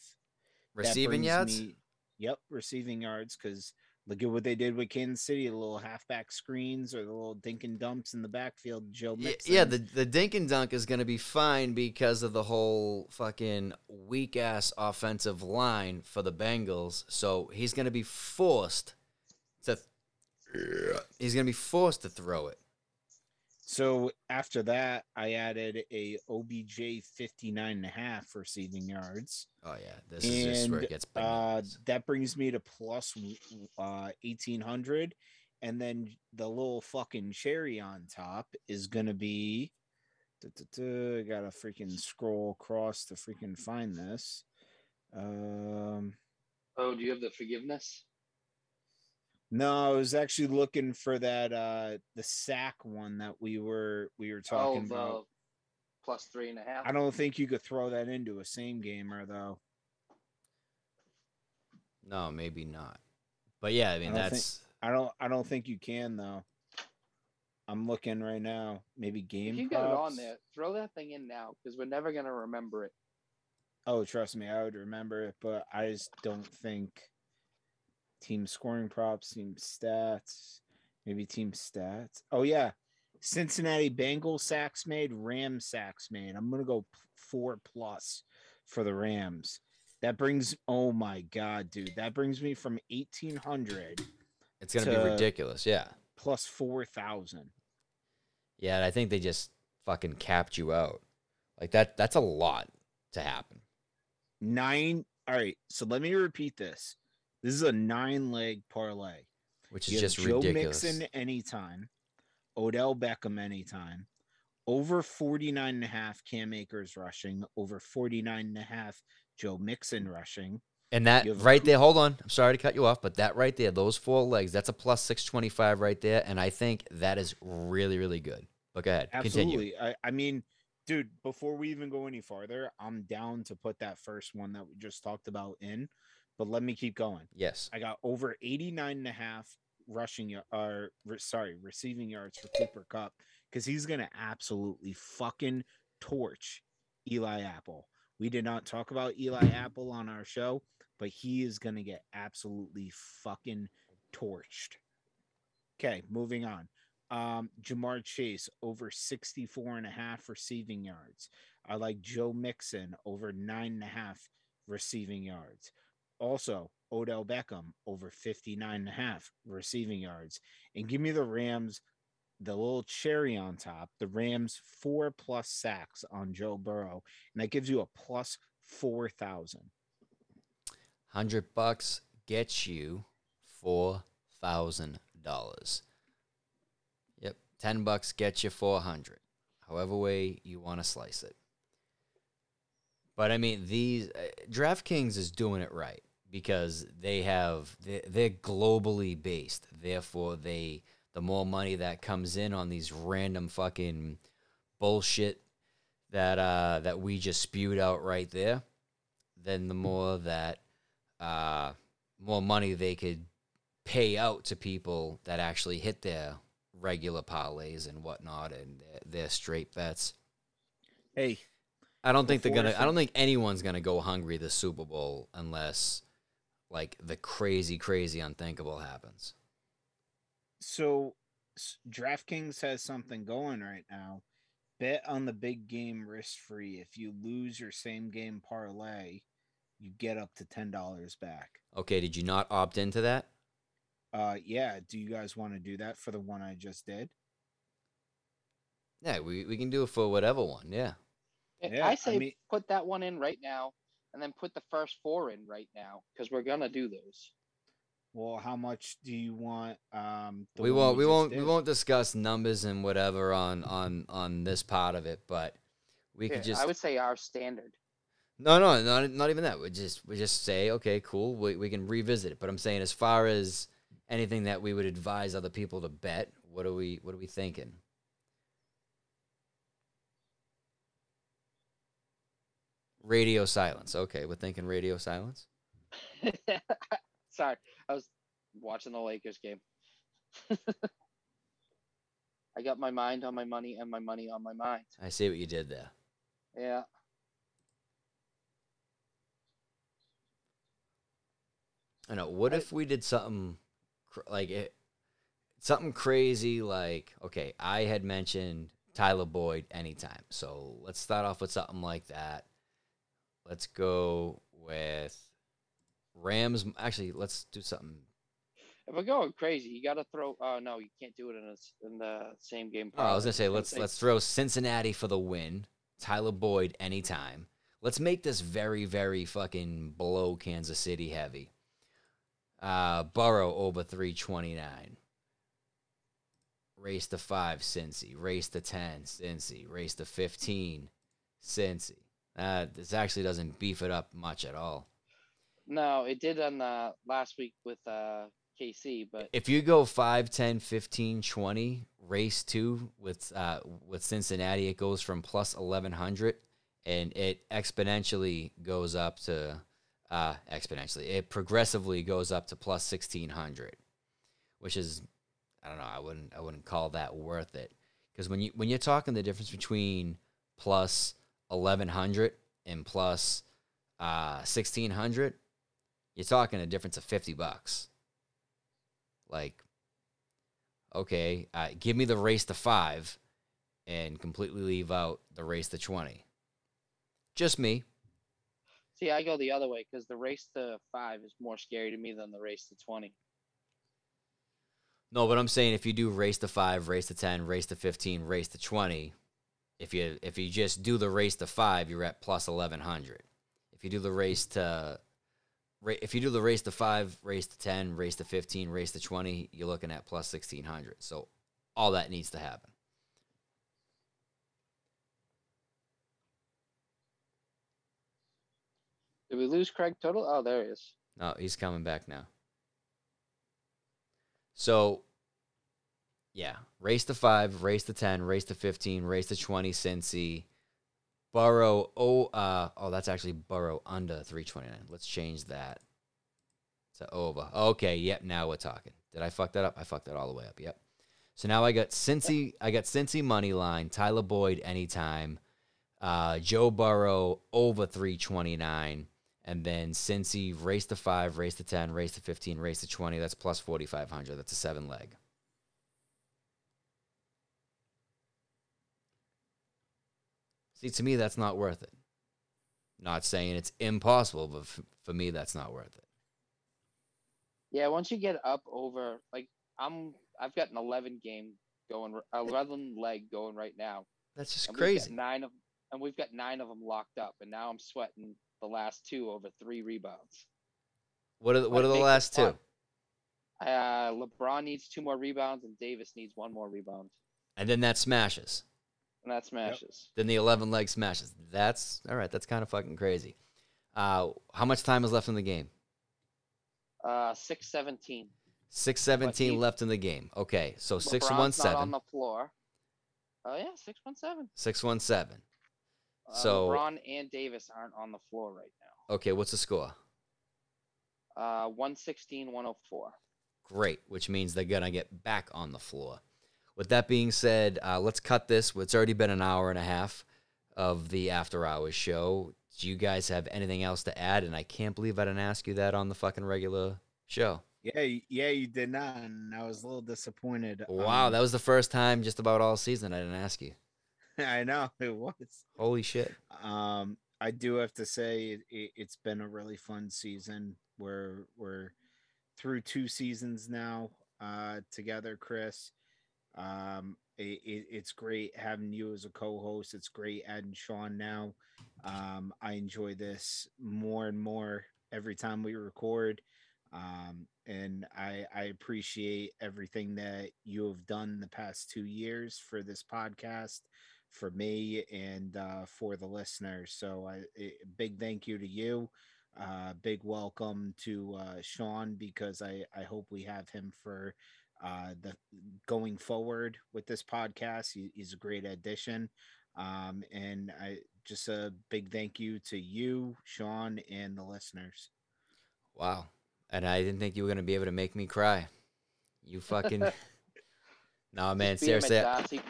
Receiving yards? me- yep, receiving yards because look at what they did with Kansas City, the little halfback screens or the little dink and dumps in the backfield. Joe Mixon. Yeah, the the dink and dunk is going to be fine because of the whole fucking weak ass offensive line for the Bengals. So he's going to be forced to. He's going to be forced to throw it. So after that, I added a OBJ 59 and a half receiving yards. Oh yeah, this is just where it And, gets Uh, that brings me to plus uh 1800 and then the little fucking cherry on top is gonna be I gotta freaking scroll across to freaking find this. Um Oh, do you have the forgiveness? No, I was actually looking for that uh the sack one that we were we were talking oh, the about. plus three and a half. I don't think you could throw that into a same gamer though. no, maybe not. But yeah, I mean I don't think- that's I don't I don't think you can though. I'm looking right now. Maybe game. If you got it on there, throw that thing in now because we're never gonna remember it. Oh, trust me, I would remember it, but I just don't think team scoring props, team stats, maybe team stats. Oh yeah, Cincinnati Bengals sacks made, Rams sacks made. I'm gonna go four plus for the Rams. That brings oh my god, dude, that brings me from 1800 it's going to be ridiculous. Yeah, plus 4000. yeah. and I think they just fucking capped you out. Like that. That's a lot to happen. Nine. All right, so let me repeat this. This is a nine leg parlay. Which is just Joe ridiculous. Mixon anytime, Odell Beckham anytime, over 49 and a half Cam Akers rushing, over 49 and a half Joe Mixon rushing. And that right there, hold on. I'm sorry to cut you off, but that right there, those four legs, that's a plus 625 right there. And I think that is really, really good. But go ahead. Continue. Absolutely. I, I mean, dude, before we even go any farther, I'm down to put that first one that we just talked about in, but let me keep going. Yes. I got over 89 and a half rushing or re- sorry, receiving yards for Cooper Kupp because he's gonna absolutely fucking torch Eli Apple. We did not talk about Eli Apple on our show, but he is gonna get absolutely fucking torched. Okay, moving on. Um, Ja'Marr Chase over 64 and a half receiving yards. I like Joe Mixon over nine and a half receiving yards. Also, Odell Beckham over 59 and a half receiving yards. And give me the Rams, the little cherry on top, the Rams four plus sacks on Joe Burrow. And that gives you a plus 4,000. Hundred bucks gets you four thousand dollars. Yep, ten bucks gets you four hundred. However way you want to slice it. But I mean, these uh, DraftKings is doing it right because they have they, they're globally based. Therefore, they the more money that comes in on these random fucking bullshit that uh that we just spewed out right there, then the more that uh more money they could pay out to people that actually hit their regular parlays and whatnot and their, their straight bets. Hey, I don't think they're gonna. I don't think anyone's gonna go hungry this Super Bowl unless like the crazy, crazy unthinkable happens. so DraftKings has something going right now. Bet on the big game risk free. If you lose your same game parlay, you get up to ten dollars back. Okay, did you not opt into that? Uh, yeah. Do you guys want to do that for the one I just did? Yeah, we, we can do it for whatever one. Yeah. Yeah, Yeah, I I say mean- put that one in right now, and then put the first four in right now because we're gonna do those. Well, how much do you want? Um, the we won't. We just won't. We won't discuss numbers and whatever on on on this part of it, but we Yeah, could just. I would say our standard. No, no, not not even that. We just we just say, okay, cool. We we can revisit it. But I'm saying, as far as anything that we would advise other people to bet, what are we what are we thinking? Radio silence. Okay, we're thinking radio silence. Sorry, I was watching the Lakers game. I got my mind on my money and my money on my mind. I see what you did there. Yeah. I know. What I- if we did something cr- like it, something crazy? Like, okay, I had mentioned Tyler Boyd anytime, so let's start off with something like that. Let's go with Rams. Actually, let's do something. If we're going crazy, you gotta throw. Oh no, you can't do it in a in the same game. Oh, I was gonna say let's let's throw Cincinnati for the win. Tyler Boyd anytime. Let's make this very very fucking below Kansas City heavy. Uh, Burrow over three twenty nine. Race to five, Cincy. Race to ten, Cincy. Race to fifteen, Cincy. Uh, this actually doesn't beef it up much at all. No, it did on uh, last week with uh, KC, but If you go 5, 10, 15, 20, race two with uh, with Cincinnati, it goes from plus 1100 and it exponentially goes up to uh, exponentially. It progressively goes up to plus 1600, which is I don't know, I wouldn't I wouldn't call that worth it because when you when you're talking the difference between plus 1100 and plus uh 1600, you're talking a difference of 50 bucks. Like, okay, uh, give me the race to five and completely leave out the race to 20. Just me. see, I go the other way because the race to five is more scary to me than the race to twenty. No, but I'm saying if you do race to five, race to 10, race to 15, race to 20, if you if you just do the race to five, you're at plus 1100. If you do the race to if you do the race to five, race to 10, race to 15, race to 20, you're looking at plus 1600. So all that needs to happen. Did we lose Craig total? Oh, there he is. No, he's coming back now. So, yeah, race to five, race to ten, race to fifteen, race to twenty. Cincy, Burrow. Oh, uh, oh, that's actually Burrow under three twenty nine. Let's change that to over. Okay, yep. Now we're talking. Did I fuck that up? I fucked that all the way up. Yep. So now I got Cincy. I got Cincy money line. Tyler Boyd anytime. Uh, Joe Burrow over three twenty nine. And then Cincy race to five, race to ten, race to fifteen, race to twenty. That's plus forty five hundred. That's a seven leg. See, to me, that's not worth it. Not saying it's impossible, but f- for me, that's not worth it. Yeah, once you get up over like I'm, I've got an eleven game going, r- eleven leg going right now. That's just and we've got crazy. nine of, and we've got nine of them locked up, and now I'm sweating the last two over three rebounds. What are the, what are the last fun. two? Uh, LeBron needs two more rebounds, and Davis needs one more rebound, And then that smashes. And that smashes. Then the 11 leg smashes. That's all right. That's kind of fucking crazy. Uh, how much time is left in the game? Uh, six seventeen. 617 left in the game. Okay, so LeBron's not 617. on the floor. Oh yeah, six one seven. 617. Uh, So- LeBron and Davis aren't on the floor right now. Okay, what's the score? Uh, 116, 104. Great, which means they're going to get back on the floor. With that being said, uh, let's cut this. It's already been an hour and a half of the After Hours show. Do you guys have anything else to add? And I can't believe I didn't ask you that on the fucking regular show. Yeah, yeah, you did not, and I was a little disappointed. Wow, Um, that was the first time just about all season I didn't ask you. I know it was. Holy shit. Um, I do have to say it, it, it's been a really fun season. We're we're through two seasons now uh, together, Chris. Um, it, it, it's great having you as a co-host. It's great adding Sean now. Um, I enjoy this more and more every time we record. Um, and I, I appreciate everything that you have done the past two years for this podcast for me and uh, for the listeners. So I a big thank you to you. Uh, big welcome to uh, Sean because I I hope we have him for uh, the going forward with this podcast. He, he's a great addition. Um, and I just a big thank you to you, Sean, and the listeners. Wow. And I didn't think you were going to be able to make me cry. You fucking. no, man, Just beat him at seriously. I- Darcy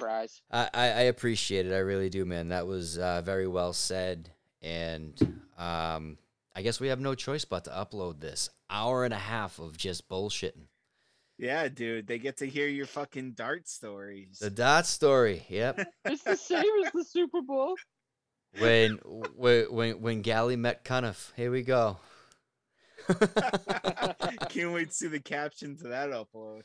I, I I appreciate it. I really do, man. That was uh, very well said. And um, I guess we have no choice but to upload this hour and a half of just bullshitting. Yeah, dude, they get to hear your fucking dart stories. The dart story. Yep. It's the same as the Super Bowl. when when when when Gally met Cuniff. Here we go. Can't wait to see the caption to that upload.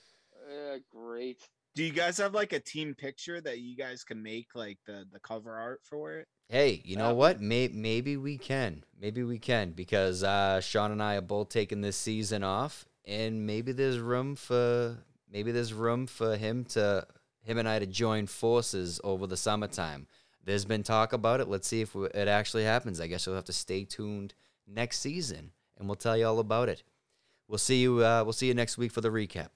Uh, great. Do you guys have like a team picture that you guys can make like the the cover art for it? Hey, you know what? May, maybe we can. Maybe we can because uh, Sean and I are both taking this season off, and maybe there's room for maybe there's room for him to him and I to join forces over the summertime. There's been talk about it. Let's see if it actually happens. I guess you'll have to stay tuned next season, and we'll tell you all about it. We'll see you. Uh, we'll see you next week for the recap.